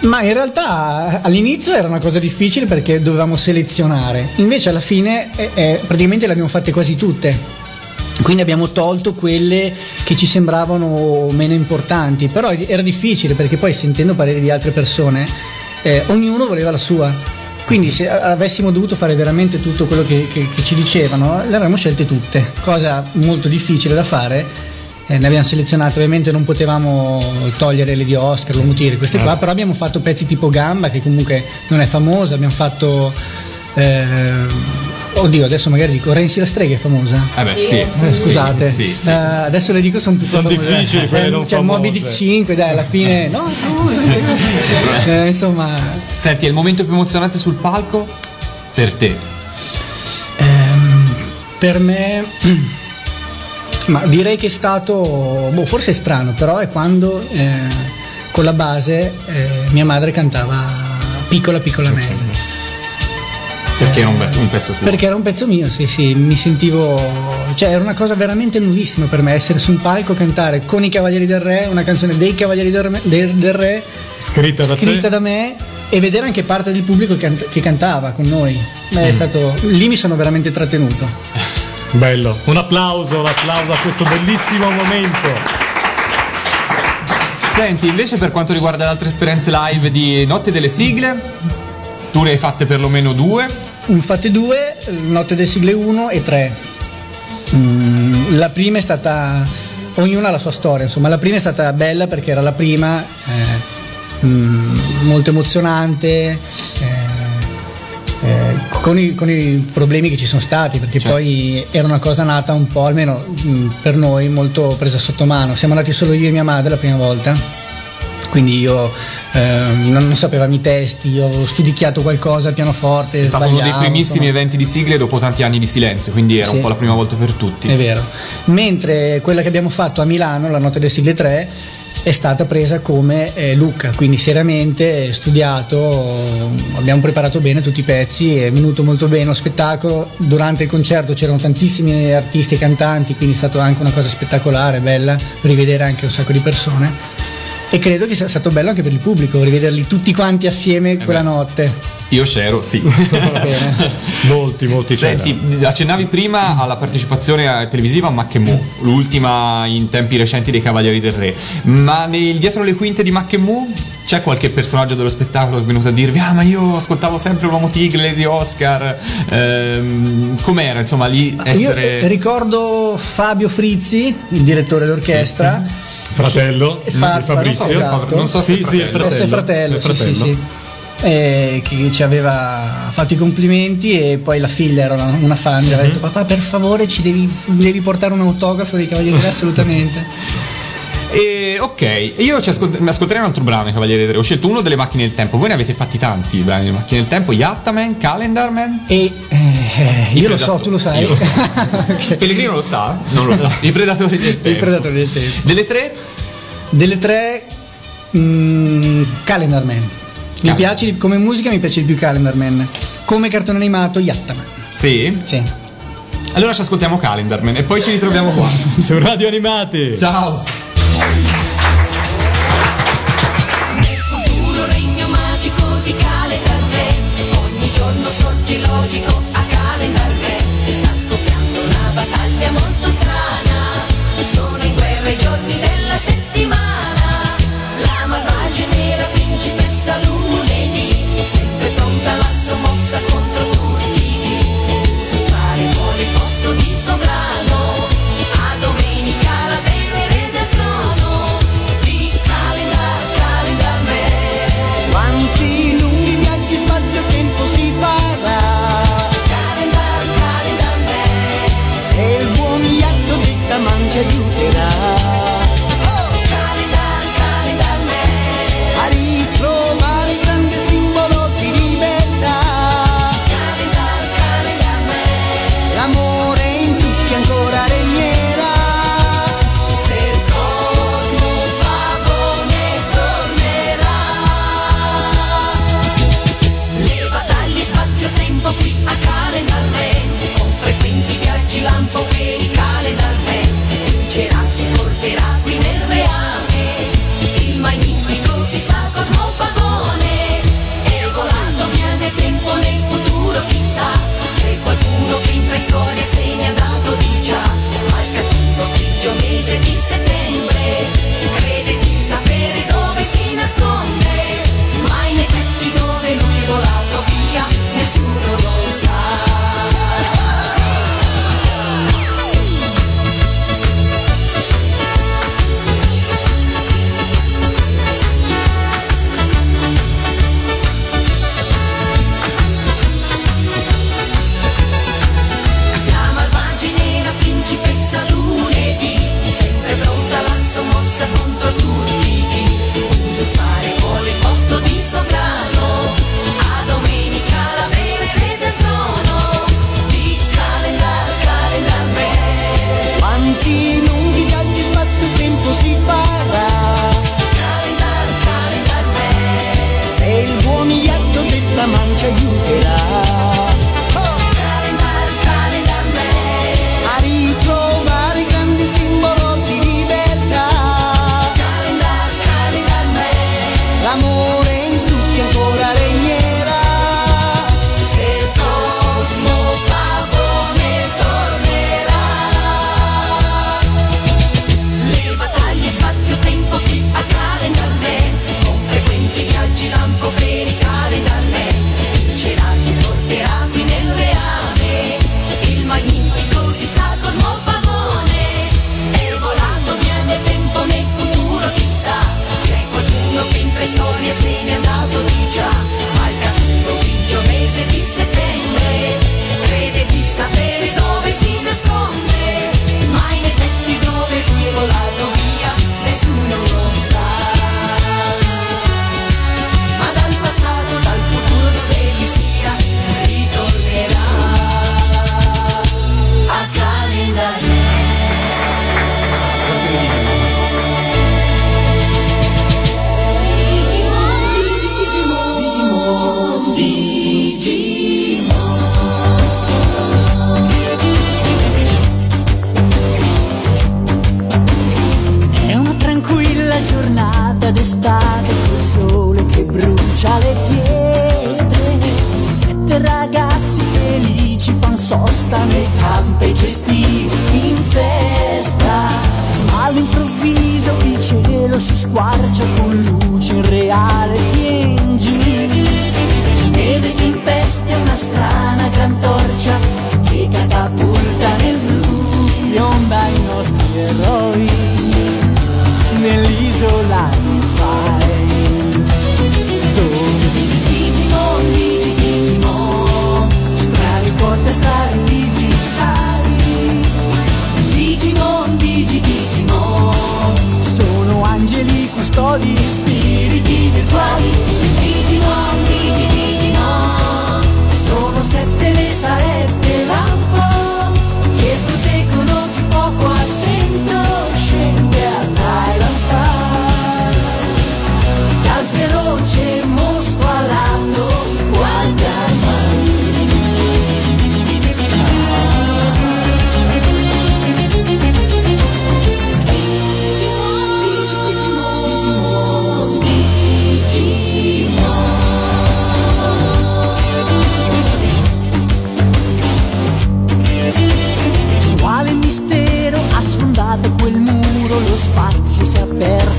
Ma in realtà all'inizio era una cosa difficile perché dovevamo selezionare, invece alla fine eh, eh, praticamente le abbiamo fatte quasi tutte. Quindi abbiamo tolto quelle che ci sembravano meno importanti, però era difficile perché poi sentendo pareri di altre persone, eh, ognuno voleva la sua. Quindi se avessimo dovuto fare veramente tutto quello che, che- che ci dicevano, le avremmo scelte tutte, cosa molto difficile da fare. Eh, ne abbiamo selezionate, ovviamente non potevamo togliere le di Oscar, lo mutire, queste qua, però abbiamo fatto pezzi tipo Gamba che comunque non è famosa, abbiamo fatto... eh, oddio, adesso magari dico Renzi la strega è famosa. Eh beh, sì. Eh, scusate, Sì, sì. Eh, adesso le dico sono tutte Sono famose. difficili quelle Eh, non C'è Moby Dick famose. 5, dai, alla fine. <laughs> no, eh, insomma, Senti, è il momento più emozionante sul palco? Per te. ehm, per me. <clears throat> Ma direi che è stato. Boh, forse è strano, però è quando eh, con la base eh, mia madre cantava Piccola piccola Nelly. Perché era un, be- un pezzo tuo. Perché era un pezzo mio, sì, sì, mi sentivo. cioè era una cosa veramente nuovissima per me essere su un palco, cantare con i Cavalieri del Re, una canzone dei Cavalieri del Re, del- Re Scritta da scritta te. da me e vedere anche parte del pubblico che, che cantava con noi. Beh, è stato, lì mi sono veramente trattenuto. <laughs> Bello, un applauso, un applauso a questo bellissimo momento. Senti, invece per quanto riguarda le altre esperienze live di Notte delle Sigle, tu ne hai fatte perlomeno due. Infatti due, Notte delle Sigle 1 e 3. Mm, la prima è stata, ognuna ha la sua storia, insomma, la prima è stata bella perché era la prima, eh, mm, molto emozionante, eh, eh, con, i, con i problemi che ci sono stati, perché poi era una cosa nata un po', almeno mm, per noi, molto presa sotto mano. Siamo andati solo io e mia madre la prima volta, quindi io ehm, non, non sapevamo i testi, io ho studichiato qualcosa al pianoforte. È stato uno dei primissimi insomma. eventi di sigle dopo tanti anni di silenzio, quindi era Sì. un po' la prima volta per tutti. È vero. Mentre quella che abbiamo fatto a Milano, la notte delle sigle 3, è stata presa come eh, Lucca, quindi seriamente studiato, abbiamo preparato bene tutti i pezzi, è venuto molto bene lo spettacolo, durante il concerto c'erano tantissimi artisti e cantanti, quindi è stata anche una cosa spettacolare, bella, rivedere anche un sacco di persone e credo che sia stato bello anche per il pubblico, rivederli tutti quanti assieme quella notte. Io c'ero, sì. <laughs> <laughs> molti, molti Senti, accennavi prima alla partecipazione eh, televisiva a Mackemù, l'ultima in tempi recenti dei Cavalieri del Re. Ma nel- dietro le quinte di Mackemù c'è qualche personaggio dello spettacolo che è venuto a dirvi: Ah, ma io ascoltavo sempre l'uomo tigre di Oscar. Ehm, com'era, insomma, lì essere. Io ricordo Fabio Frizzi, il direttore d'orchestra. Fratello E fa- di Fabrizio. esatto. Non so se Sì, è sì, fratello. Adesso è fratello, Sì, sì, sì, fratello. sì. Eh, che ci aveva fatto i complimenti e poi la figlia era una, una fan, gli aveva Mhm. detto papà per favore ci devi, devi portare un autografo dei Cavalieri Re assolutamente. <laughs> E ok, io ci ascolt- mi ascolterei un altro brano, i Cavalieri del Re. Ho scelto uno delle macchine del tempo. Voi ne avete fatti tanti, i brani delle macchine del tempo: Yattaman, Calendarman. E eh, io lo so, tu lo sai. Io lo so. <laughs> Pellegrino lo sa? Non lo sa. I predatori del tempo. Il predatore del tempo. Delle tre? Delle tre, mm, Calendar Man. Mi Calendar. piace di- come musica mi piace di più Calendar Man. Come cartone animato Yattaman. Sì? Sì. Allora ci ascoltiamo Calendarman e poi ci ritroviamo qua. <laughs> Su Radio Animati. Ciao.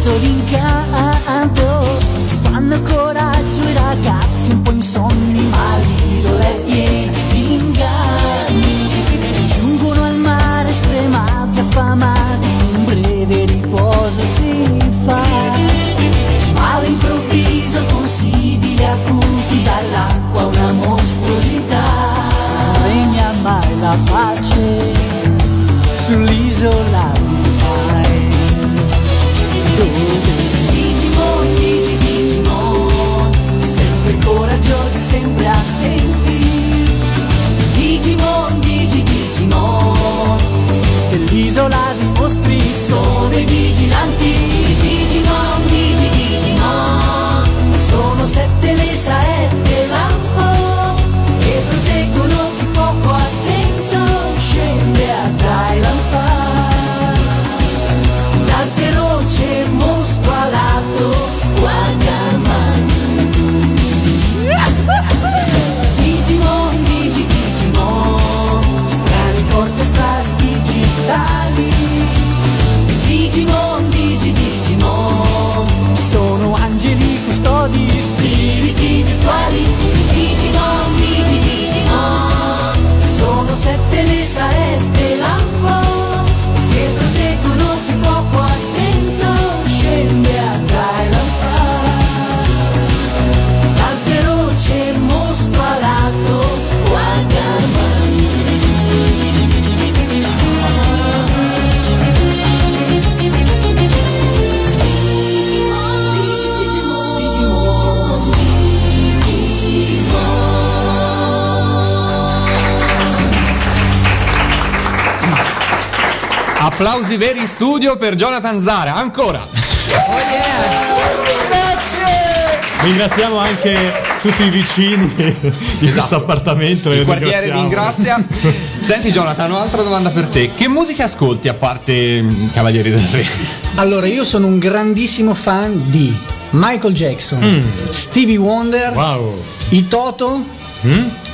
Aperto d'incanto. Studio per Jonathan Zara, ancora. Ringraziamo anche tutti i vicini di questo appartamento. Il quartiere ringrazia. Senti Jonathan, un'altra domanda per te. Che musica ascolti a parte mm, Cavalieri del Re? Allora, io sono un grandissimo fan di Michael Jackson, Mm. Stevie Wonder, i Toto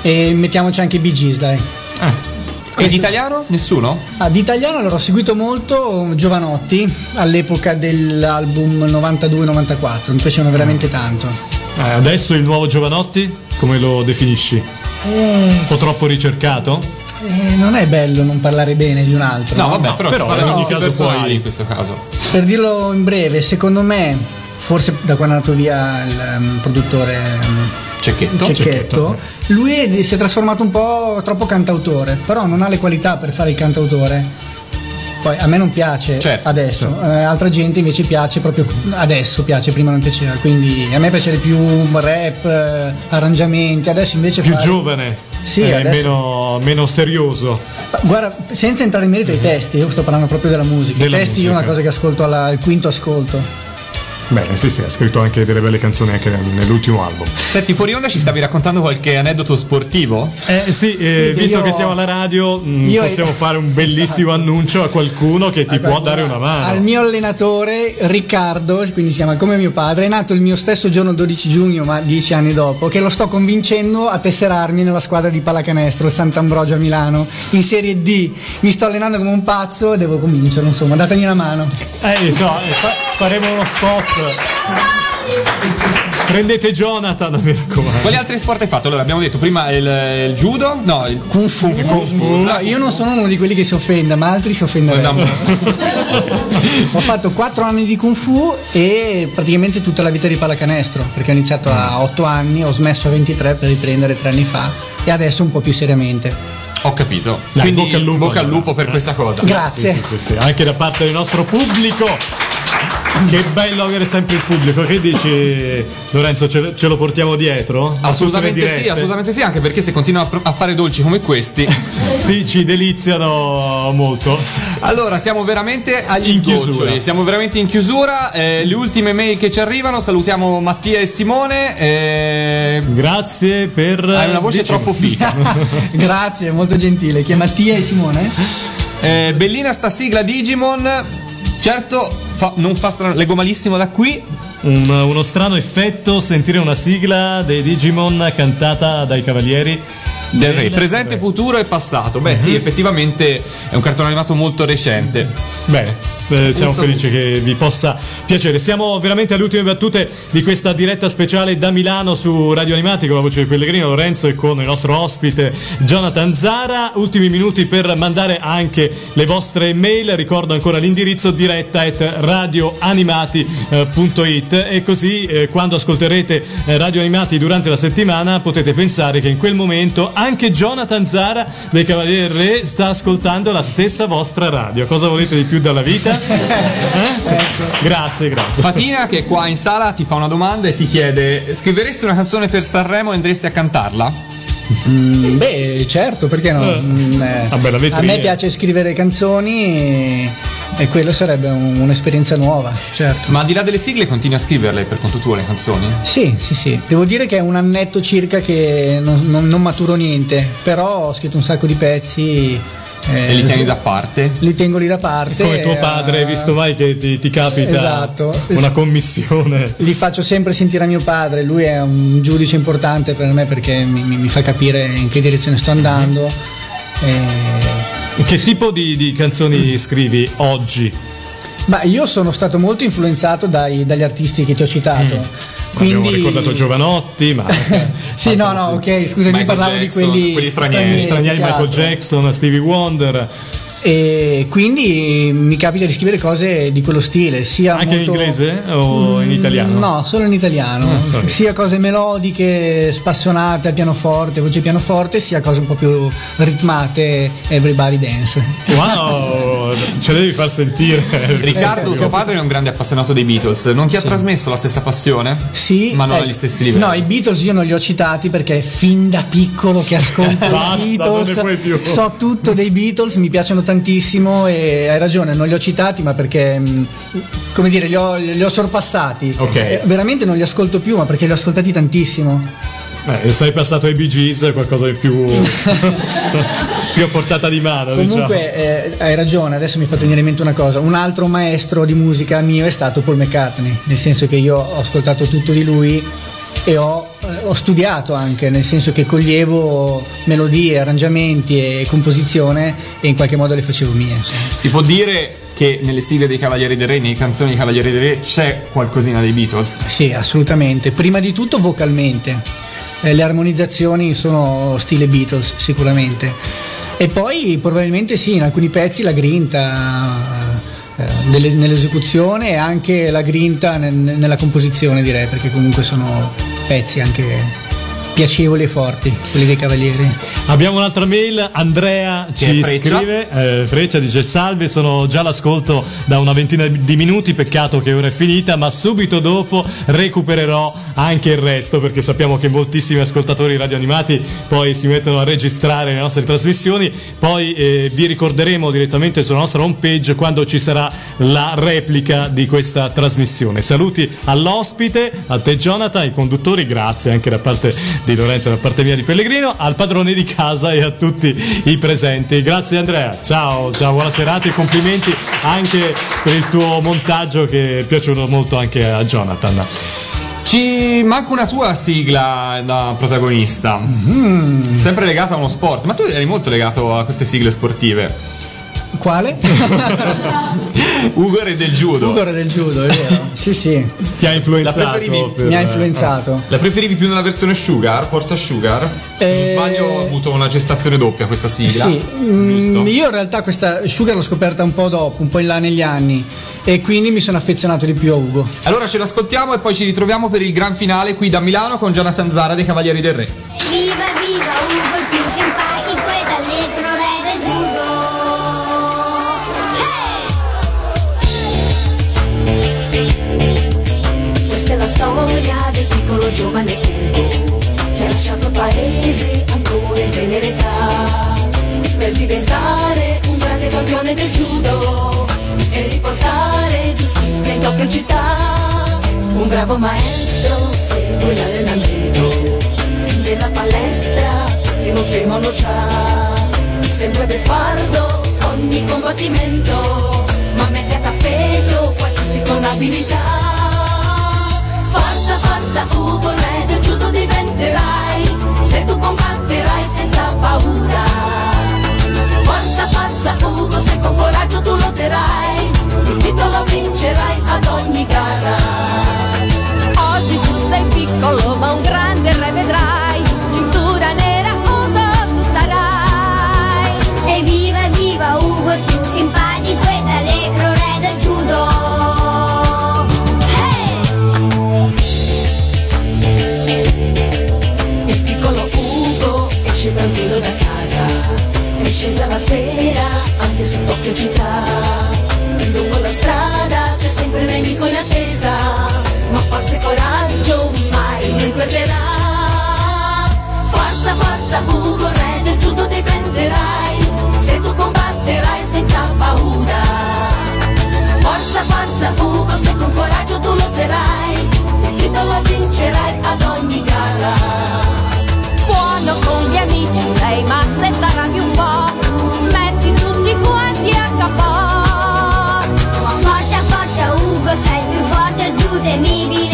e mettiamoci anche i Bee Gees, dai. E di italiano? Nessuno? Ah, di italiano allora ho seguito molto Giovanotti all'epoca dell'album 92-94, mi piacevano veramente tanto. Eh, adesso il nuovo Giovanotti, come lo definisci? Eh, Un po' troppo ricercato? eh, non è bello non parlare bene di un altro. No, vabbè, però, però in ogni caso personali poi- in questo caso. Per dirlo in breve, secondo me, forse da quando è andato via il ehm, produttore ehm, Cecchetto. Cecchetto, lui è- si è trasformato un po' troppo cantautore, però non ha le qualità per fare il cantautore. Poi a me non piace Certo, adesso, eh, altra gente invece piace proprio adesso, piace, prima non piaceva, quindi a me piace di più rap, eh, arrangiamenti, adesso invece Più fare- giovane. Sì, è adesso- meno, meno serioso. Guarda, senza entrare in merito ai testi, io sto parlando proprio della musica. Della I testi io è una musica. cosa che ascolto alla- al quinto ascolto. Bene, sì, sì, ha scritto anche delle belle canzoni anche nel- nell'ultimo album. Senti, fuori onda ci stavi raccontando qualche aneddoto sportivo? Eh sì, eh, Sì, visto io- che siamo alla radio, mh, io- possiamo fare un bellissimo annuncio a qualcuno che ti può dare una mano. Al mio allenatore Riccardo, quindi si chiama come mio padre, è nato il mio stesso giorno 12 giugno, ma dieci anni dopo, che lo sto convincendo a tesserarmi nella squadra di pallacanestro Sant'Ambrogio a Milano in Serie D. Mi sto allenando come un pazzo e devo convincerlo, insomma, datemi una mano. Eh, so, eh, fa- faremo uno spot. Prendete Jonathan, mi raccomando. Quali altri sport hai fatto? Allora, abbiamo detto prima il, il judo, no, il Kung Fu. Kung Fu. No, io non sono uno di quelli che si offenda, ma altri si offenderebbero. <laughs> Ho fatto 4 anni di Kung Fu e praticamente tutta la vita di pallacanestro, perché ho iniziato a 8 anni, ho smesso a 23 per riprendere 3 anni fa e adesso un po' più seriamente. Ho capito. Dai, Quindi bocca al lupo, bocca al allora. lupo per questa cosa. Grazie. Sì, sì, sì, anche da parte del nostro pubblico. Che bello avere sempre il pubblico. Che dici, Lorenzo? Ce, ce lo portiamo dietro? Assolutamente sì, assolutamente sì, anche perché se continua a, a fare dolci come questi. <laughs> Sì, ci deliziano molto. Allora, siamo veramente agli In sgoccioli, chiusura. siamo veramente in chiusura. eh, le ultime mail che ci arrivano, salutiamo Mattia e Simone. eh, Grazie per. hai una voce Dici- troppo fica. <laughs> Grazie, molto gentile. Chi è Mattia e Simone? Eh, bellina sta sigla Digimon. Certo, fa- non fa strano, leggo malissimo da qui. Un- uno strano effetto sentire una sigla dei Digimon cantata dai Cavalieri Del re, presente, futuro e passato. Beh, sì, effettivamente è un cartone animato molto recente. Bene. Eh, siamo felici che vi possa piacere. Siamo veramente alle ultime battute di questa diretta speciale da Milano su Radio Animati con la voce di Pellegrino Lorenzo e con il nostro ospite Jonathan Zara. Ultimi minuti per mandare anche le vostre mail. Ricordo ancora l'indirizzo diretta at radioanimati.it e così eh, quando ascolterete eh, Radio Animati durante la settimana potete pensare che in quel momento anche Jonathan Zara dei Cavalieri Re sta ascoltando la stessa vostra radio. Cosa volete di più dalla vita? Eh? Grazie, grazie. Fatina, che è qua in sala, ti fa una domanda e ti chiede: scriveresti una canzone per Sanremo e andresti a cantarla? Mm, beh, certo, perché no? Mm, eh, Ah, a me piace scrivere canzoni e, e quello sarebbe un- un'esperienza nuova, certo. Ma al di là delle sigle, continui a scriverle per conto tuo le canzoni? Sì, sì, sì. Devo dire che è un annetto circa che non, non- non maturo niente, però ho scritto un sacco di pezzi. Eh, E li tieni sì, da parte? Li tengo lì da parte. Come tuo eh, padre, hai visto mai che ti, ti capita Esatto. una commissione? <laughs> Li faccio sempre sentire a mio padre, lui è un giudice importante per me perché mi, mi- mi fa capire in che direzione sto andando. E- Che tipo di, di canzoni scrivi oggi? Ma io sono stato molto influenzato dai- dagli artisti che ti ho citato. Quindi... Abbiamo ricordato Giovanotti, ma <laughs> Sì, no, no, ok, scusami, Michael parlavo Jackson, di quelli, quelli stranieri. stranieri chiaro. Michael Jackson, Stevie Wonder, E quindi mi capita di scrivere cose di quello stile, sia anche molto- in inglese o in italiano? No, solo in italiano. Ah, sia cose melodiche, spassionate a pianoforte, voce pianoforte, sia cose un po' più ritmate, everybody dance. Wow, ce le devi far sentire. Riccardo, tuo padre è un grande appassionato dei Beatles. Non ti ha Sì. trasmesso la stessa passione? Sì, Ma non eh, agli stessi livelli. No, i Beatles io non li ho citati perché fin da piccolo che ascolto <laughs> Basta, i non ne Beatles, puoi più. so tutto dei Beatles, mi piacciono tantissimo e hai ragione, non li ho citati ma perché, mh, come dire, li ho, li ho sorpassati. Ok. Eh, Veramente non li ascolto più ma perché li ho ascoltati tantissimo. Eh, sei passato ai Bee Gees, qualcosa di più, <laughs> più a portata di mano. Comunque eh, hai ragione, adesso mi ha fatto venire in mente una cosa, un altro maestro di musica mio è stato Paul McCartney, nel senso che io ho ascoltato tutto di lui e ho, eh, ho studiato anche, nel senso che coglievo melodie, arrangiamenti e composizione e in qualche modo le facevo mie. insomma. Si può dire che nelle sigle dei Cavalieri del Re, nelle canzoni dei Cavalieri del Re, c'è qualcosina dei Beatles. Sì, assolutamente. Prima di tutto vocalmente. Eh, le armonizzazioni sono stile Beatles, sicuramente. E poi probabilmente sì, in alcuni pezzi la grinta eh, nell'esecuzione e anche la grinta nel- nella composizione, direi, perché comunque sono pezzi anche piacevoli e forti, quelli dei Cavalieri. Abbiamo un'altra mail, Andrea Che ci Freccia. scrive, eh, Freccia dice salve, sono già all'ascolto da una ventina di minuti, peccato che ora è finita, ma subito dopo recupererò anche il resto perché sappiamo che moltissimi ascoltatori radioanimati poi si mettono a registrare le nostre trasmissioni, poi eh, vi ricorderemo direttamente sulla nostra homepage quando ci sarà la replica di questa trasmissione. Saluti all'ospite, a te Jonathan, ai conduttori, grazie anche da parte di Lorenzo e da parte mia di Pellegrino, al padrone di casa e a tutti i presenti. Grazie Andrea, ciao, ciao, buona serata e complimenti anche per il tuo montaggio che è piaciuto molto anche a Jonathan. Ci manca una tua sigla da protagonista. Sempre legata a uno sport, ma tu eri molto legato a queste sigle sportive. Quale? <laughs> Ugor e del judo. Ugor del judo, è vero. Sì, sì. Ti ha influenzato? La preferivi? per- Mi ha influenzato. La preferivi più nella versione Sugar, Forza Sugar? Se non Eh, sbaglio ha avuto una gestazione doppia questa sigla. Sì, mm, Giusto? io in realtà questa Sugar l'ho scoperta un po' dopo, un po' in là negli anni e quindi mi sono affezionato di più a Ugo. Allora ce l'ascoltiamo e poi ci ritroviamo per il gran finale qui da Milano con Jonathan Zara dei Cavalieri del Re. Viva viva Ugo il più simpatico storia del piccolo giovane Ugo che ha lasciato il paese ancora in tenera età per diventare un grande campione del judo e riportare giustizia in Tokyo città. Un bravo maestro segue l'allenamento nella palestra che non temono c'ha sempre beffardo ogni combattimento ma mette a tappeto tutti con abilità Forza, forza, Ugo, re del judo diventerai. Se tu combatterai senza paura. Forza, forza, Ugo, se con coraggio tu lotterai. Il titolo vincerai ad ogni gara. Oggi tu sei piccolo ma un grande re vedrai. Cintura nera tu Ugo tranquillo da casa. È scesa la sera anche su Tokyo città. Lungo la strada c'è sempre un nemico in attesa Ma forza e coraggio mai lui perderà. Forza, forza Ugo, re del judo diventerai Se tu combatterai senza paura. Forza, forza Ugo, se con coraggio tu lotterai. Il titolo vincerai ad ogni gara Buono con gli amici sei ma se t'arrabbi un po' Metti tutti i guanti a capo. Forza forza Ugo sei più forte più temibile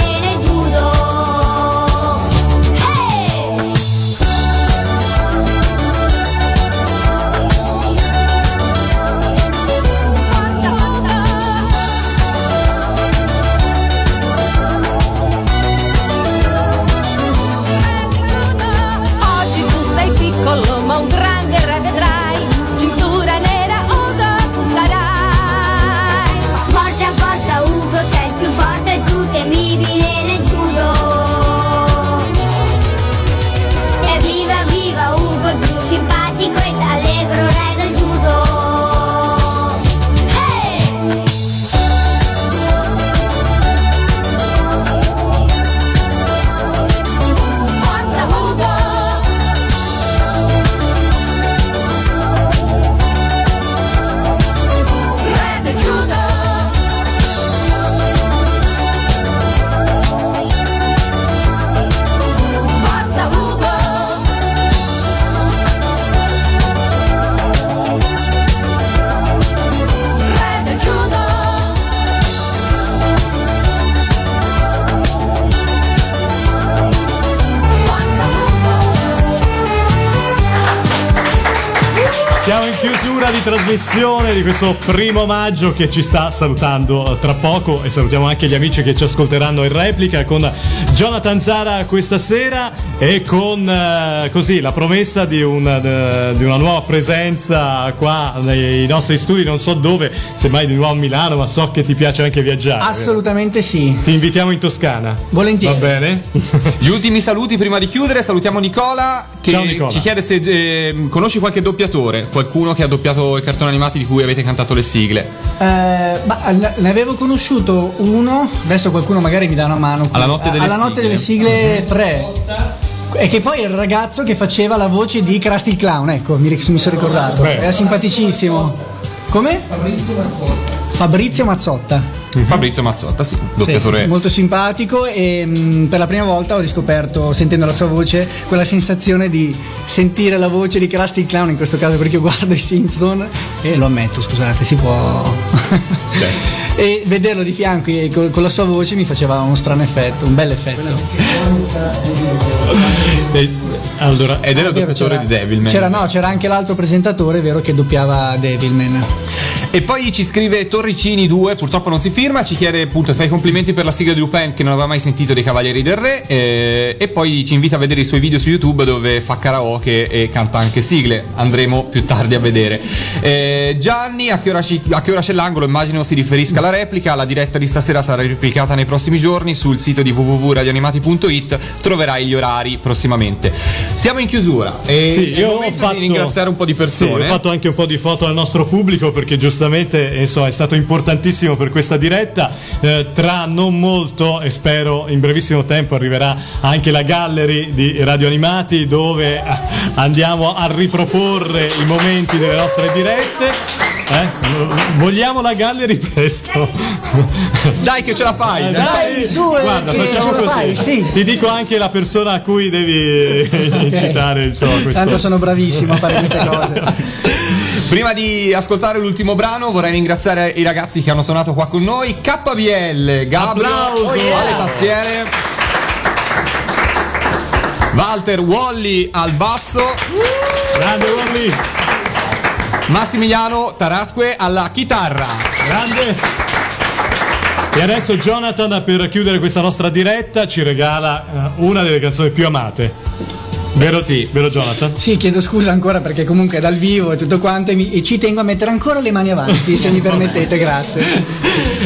trasmissione di questo primo maggio che ci sta salutando tra poco e salutiamo anche gli amici che ci ascolteranno in replica con Jonathan Zara questa sera e con eh, così la promessa di, un, eh, di una nuova presenza qua nei nostri studi, non so dove, semmai di nuovo a Milano, ma so che ti piace anche viaggiare. Assolutamente sì. Ti invitiamo in Toscana. Volentieri. Va bene? Gli ultimi saluti prima di chiudere, salutiamo Nicola che Ciao, Nicola. ci chiede se eh, conosci qualche doppiatore, qualcuno che ha doppiato i cartoni animati di cui avete cantato le sigle. Eh, ma ne avevo conosciuto uno, adesso qualcuno magari mi dà una mano. qui. Alla notte delle Alla notte sigle. delle sigle 3. E che poi è il ragazzo che faceva la voce di Krusty il Clown, ecco, mi, mi sono ricordato. Beh. Era simpaticissimo. Come? Fabrizio Mazzotta. Fabrizio Mazzotta, sì, doppiatore. Sì, molto simpatico e mh, per la prima volta ho riscoperto, sentendo la sua voce, quella sensazione di sentire la voce di Krusty Clown, in questo caso perché io guardo i Simpson e lo ammetto, scusate, si può... <laughs> e vederlo di fianco e con, con la sua voce mi faceva uno strano effetto, un bel effetto. <laughs> E, allora, Ed era il Vero, doppiatore di Devilman. C'era, no, c'era anche l'altro presentatore, vero, che doppiava Devilman. E poi ci scrive Torricini2, purtroppo non si firma, ci chiede appunto fai i complimenti per la sigla di Lupin che non aveva mai sentito dei Cavalieri del Re eh, e poi ci invita a vedere i suoi video su YouTube dove fa karaoke e canta anche sigle, andremo più tardi a vedere. Eh, Gianni, a che, ora a che ora c'è l'angolo? Immagino si riferisca alla replica, la diretta di stasera sarà replicata nei prossimi giorni sul sito di www.radioanimati.it, troverai gli orari prossimamente. Siamo in chiusura e Sì, io ho fatto di ringraziare un po' di Sì, persone. ho fatto anche un po' di foto al nostro pubblico perché giustamente insomma, è stato importantissimo per questa diretta. Eh, tra non molto e spero in brevissimo tempo arriverà anche la gallery di Radio Animati dove <laughs> andiamo a riproporre i momenti delle nostre dirette. Eh? Vogliamo la gallery presto. <laughs> Dai che ce la fai! Eh, Dai, su, eh, Guarda, facciamo così. fai, sì. Ti dico anche la persona a cui devi <laughs> incitare insomma, questo. Tanto sono bravissimo a fare queste cose. Prima di ascoltare l'ultimo brano vorrei ringraziare i ragazzi che hanno suonato qua con noi KBL, Gablo, Applauso! alle tastiere Walter Wally al basso Grande Wally! Massimiliano Tarasque alla chitarra Grande! E adesso Jonathan per chiudere questa nostra diretta ci regala eh, una delle canzoni più amate. Vero, Sì. vero Jonathan? Sì, chiedo scusa ancora perché comunque è dal vivo e tutto quanto e, mi- e ci tengo a mettere ancora le mani avanti, se mi <laughs> permettete, grazie.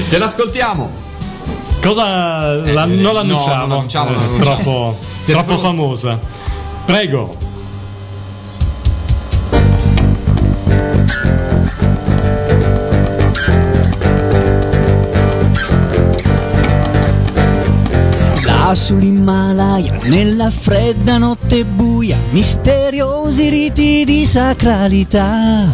Ce l'ascoltiamo Cosa la- non no, l'annunciamo? non l'annunciamo, Eh, non l'annunciamo. troppo, <laughs> troppo famosa. Prego. Sull'Himalaya, nella fredda notte buia, misteriosi riti di sacralità.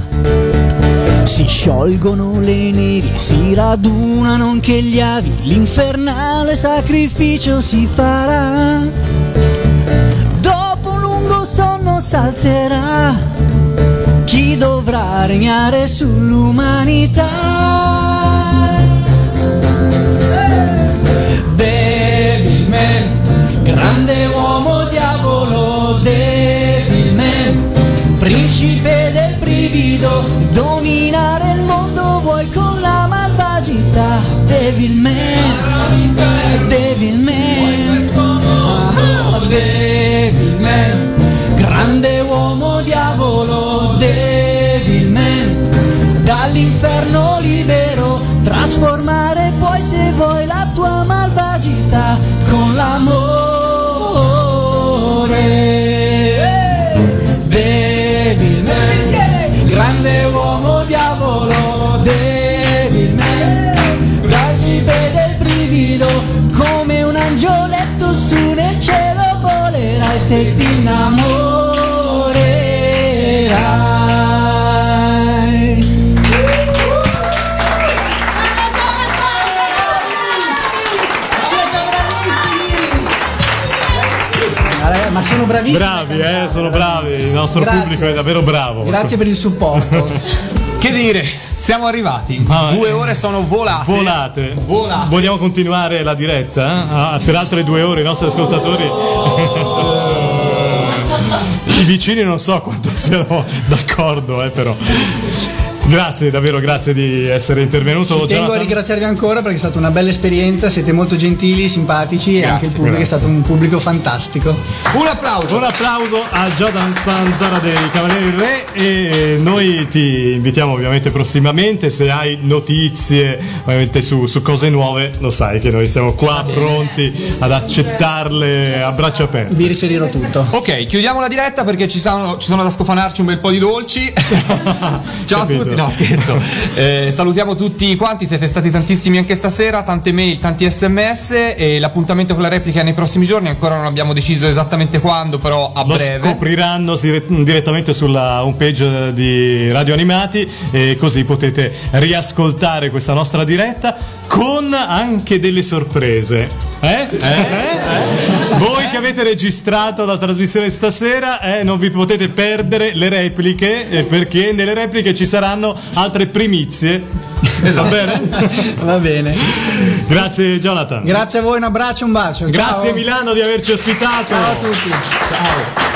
Si sciolgono le nevi, si radunano anche gli avi, l'infernale sacrificio si farà. Dopo un lungo sonno s'alzerà chi dovrà regnare sull'umanità. Grande uomo diavolo, Devilman, principe del brivido, dominare il mondo vuoi con la malvagità, Devilman, Devilman, ah, Devilman, se ti innamorerai. Ma sono bravissimi. Bravi, eh, sono bravi. Il nostro Grazie. pubblico è davvero bravo. Grazie per il supporto. <laughs> Che dire, siamo arrivati Ah, Due ore sono volate Volate. Volate. Vogliamo continuare la diretta? eh? Ah, per altre due ore i nostri ascoltatori. I vicini non so quanto siano <laughs> d'accordo, eh, però. Grazie, davvero grazie di essere intervenuto. Ci tengo a Jonathan. ringraziarvi ancora perché è stata una bella esperienza, siete molto gentili, simpatici e anche il pubblico grazie. è stato un pubblico fantastico. Un applauso! Un applauso a Jonathan Zara dei Cavalieri del Re e noi ti invitiamo ovviamente prossimamente se hai notizie ovviamente su, su cose nuove lo sai che noi siamo qua pronti ad accettarle a braccia aperte. Vi riferirò tutto. Ok, chiudiamo la diretta perché ci sono, ci sono da scofanarci un bel po' di dolci. <laughs> Ciao Capito. a tutti, no <laughs> scherzo. Eh, salutiamo tutti quanti, siete stati tantissimi anche stasera, tante mail, tanti sms e l'appuntamento con la replica è nei prossimi giorni, ancora non abbiamo deciso esattamente quando, però a Lo breve. scopriranno direttamente sulla homepage di Radio Animati e così potete riascoltare questa nostra diretta con anche delle sorprese. Eh? eh? Eh? Eh? Voi che avete registrato la trasmissione stasera eh, non vi potete perdere le repliche eh, perché nelle repliche ci saranno altre primizie. Esatto. Va bene? Va bene. Grazie Jonathan. Grazie a voi, un abbraccio, un bacio. Ciao. Grazie Milano di averci ospitato. Ciao a tutti. Ciao.